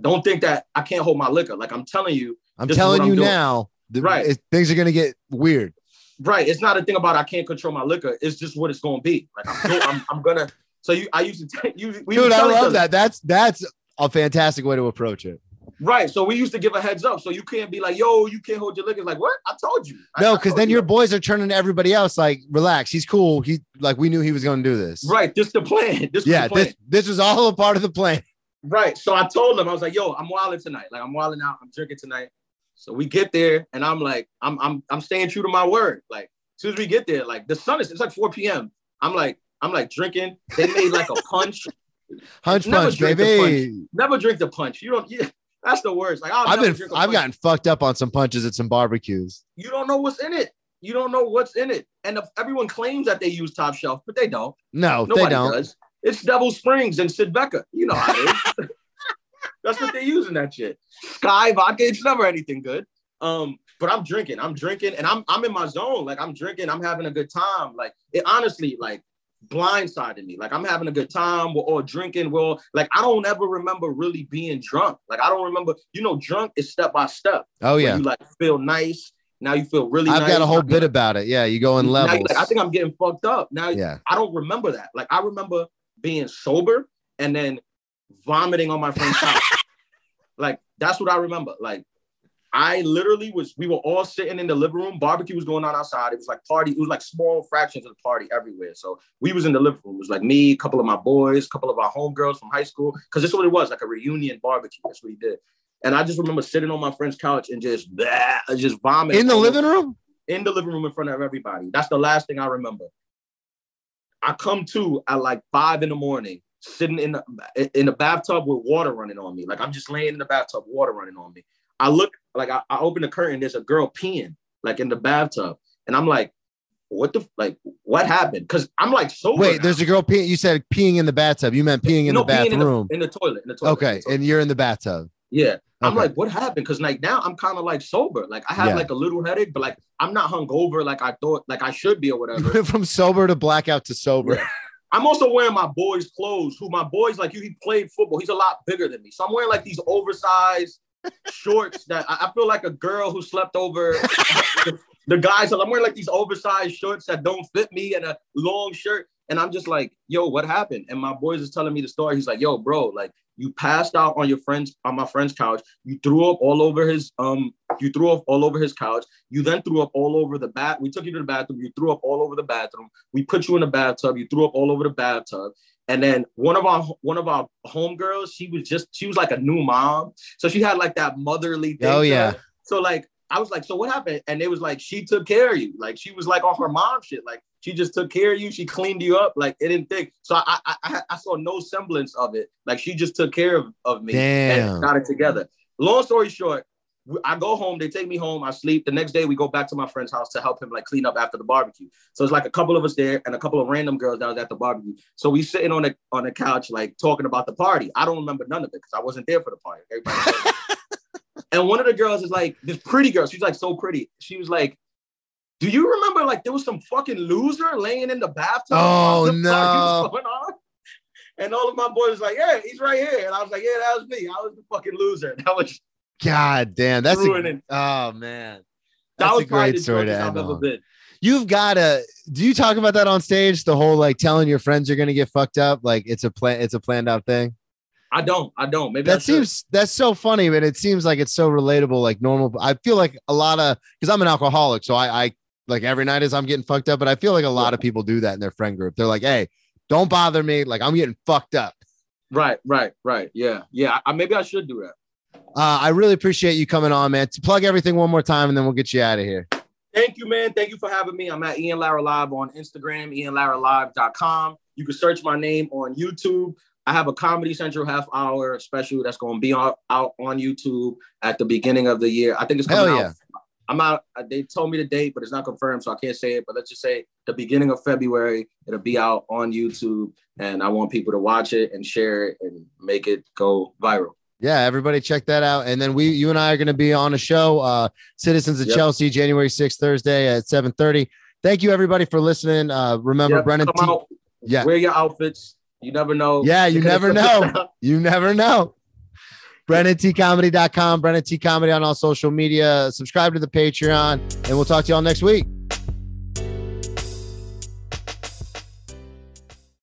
don't think that I can't hold my liquor. Like I'm telling you, I'm telling you I'm doing. now. The, Right. it- things are gonna get weird. right. It's not a thing about I can't control my liquor. It's just what it's going to be. Like I'm, I'm, I'm gonna. So you, I used to take you. We Dude, I love that. That's that's a fantastic way to approach it. Right. So we used to give a heads up. So you can't be like, yo, you can't hold your liquor. It's like, what? I told you. I- No, because then you your boys are turning to everybody else like, relax, he's cool. He like we knew he was gonna do this. Right. This the plan. This Yeah, the plan. this this was all a part of the plan. Right. So I told them, I was like, yo, I'm wilding tonight. Like I'm wilding out. I'm drinking tonight. So we get there and I'm like, I'm I'm I'm staying true to my word. Like as soon as we get there, like the sun is it's like 4 p.m. I'm like, I'm like drinking. They made like a punch. Hunch Never punch, drink the baby. Never drink the punch. You don't yeah, that's the worst. Like I'll I've been I've punch. gotten fucked up on some punches at some barbecues. you don't know what's in it. You don't know what's in it. And if everyone claims that they use top shelf, but they don't. No, Nobody they don't. does. It's Devil Springs and Svedka. You know how it is. That's what they're using that shit. Skyy vodka. It's never anything good. Um, but I'm drinking. I'm drinking, and I'm I'm in my zone. Like I'm drinking. I'm having a good time. Like it honestly, like blindsided me. Like I'm having a good time. We're all drinking. We're all like I don't ever remember really being drunk. Like I don't remember. You know, drunk is step by step. Oh yeah. You like feel nice. Now you feel really. I've nice. got a whole bit about it. Yeah, you go in levels. Like, I think I'm getting fucked up now. yeah. I don't remember that. Like I remember being sober and then vomiting on my friend's couch. like that's what I remember. Like I literally was. We were all sitting in the living room. Barbecue was going on outside. It was like party. It was like small fractions of the party everywhere. So we was in the living room. It was like me, a couple of my boys, a couple of our homegirls from high school. Because this is what it was, like a reunion barbecue. That's what he did. And I just remember sitting on my friend's couch and just blah, just vomiting In the living room? in the living room in front of everybody. That's the last thing I remember. I come to at like five in the morning, sitting in the in the bathtub with water running on me. Like I'm just laying in the bathtub, water running on me. I look like I, I open the curtain. There's a girl peeing like in the bathtub, and I'm like, what the like? What happened? Because I'm like sober. Wait, now. there's a girl peeing. You said peeing in the bathtub. You meant peeing in No, the peeing in the- bathroom. in the toilet. In the toilet. Okay, the toilet. and you're in the bathtub. yeah. I'm Okay. like, what happened? Because like now I'm kind of like sober. Like I have Yeah. like a little headache, but like I'm not hungover like I thought like I should be or whatever. From sober to blackout to sober. I'm also wearing my boy's clothes. Who my boy's like you? He played football. He's a lot bigger than me, so I'm wearing like these oversized shorts that I, I feel like a girl who slept over the, the guys, I'm wearing like these oversized shorts that don't fit me and a long shirt. And I'm just like, yo, what happened? And my boys is telling me the story. He's like, yo, bro, like you passed out on your friend's on my friend's couch. You threw up all over his um. You threw up all over his couch. You then threw up all over the bat. We took you to the bathroom. You threw up all over the bathroom. We put you in the bathtub. You threw up all over the bathtub. And then one of our one of our homegirls, she was just she was like a new mom, so she had like that motherly thing. Oh yeah. So like I was like, so what happened? And it was like she took care of you. Like she was like on her mom shit. Like she just took care of you. She cleaned you up. Like it didn't think. So I I, I saw no semblance of it. Like she just took care of, of me Damn. and got it together. Long story short, I go home, they take me home, I sleep. The next day we go back to my friend's house to help him like clean up after the barbecue. So it's like a couple of us there and a couple of random girls that was at the barbecue. So we sitting on the on the couch like talking about the party. I don't remember none of it because I wasn't there for the party. Everybody and one of the girls is like this pretty girl. She's like so pretty. She was like, "Do you remember like there was some fucking loser laying in the bathtub? Oh the no!" And all of my boys was like, "Yeah, he's right here." And I was like, "Yeah, that was me. I was the fucking loser." That was God damn. That's a, ruining. oh man. That was a great story to end on. been. You've got to. Do you talk about that on stage? The whole like telling your friends you're gonna get fucked up, like it's a plan, it's a planned out thing. I don't. I don't. Maybe That seems that's so funny, but it seems like it's so relatable, like normal. I feel like a lot of because I'm an alcoholic, so I, I like every night as I'm getting fucked up, but I feel like a lot of people do that in their friend group. They're like, "Hey, don't bother me. Like I'm getting fucked up." right, right, right. Yeah, yeah. I, maybe I should do that. Uh, I really appreciate you coming on, man. To plug everything one more time, and then we'll get you out of here. Thank you, man. Thank you for having me. I'm at Ian Lara Live on Instagram, ianlaralive.com. You can search my name on YouTube. I have a Comedy Central half hour special that's going to be out, out on YouTube at the beginning of the year. I think it's coming Hell out. yeah. I'm out. uh, They told me the date, but it's not confirmed, so I can't say it. But let's just say the beginning of February, it'll be out on YouTube, and I want people to watch it and share it and make it go viral. Yeah, everybody check that out. And then we, you and I are going to be on a show, uh, Citizens of Yep. Chelsea, January 6th, Thursday at 7:30. Thank you everybody for listening. Uh, remember Yep, Brennan. T- out, yeah, wear your outfits. You never know. Yeah, you never know. you never know. BrennanTComedy.com, Brennan T Comedy on all social media. Subscribe to the Patreon, and we'll talk to y'all next week.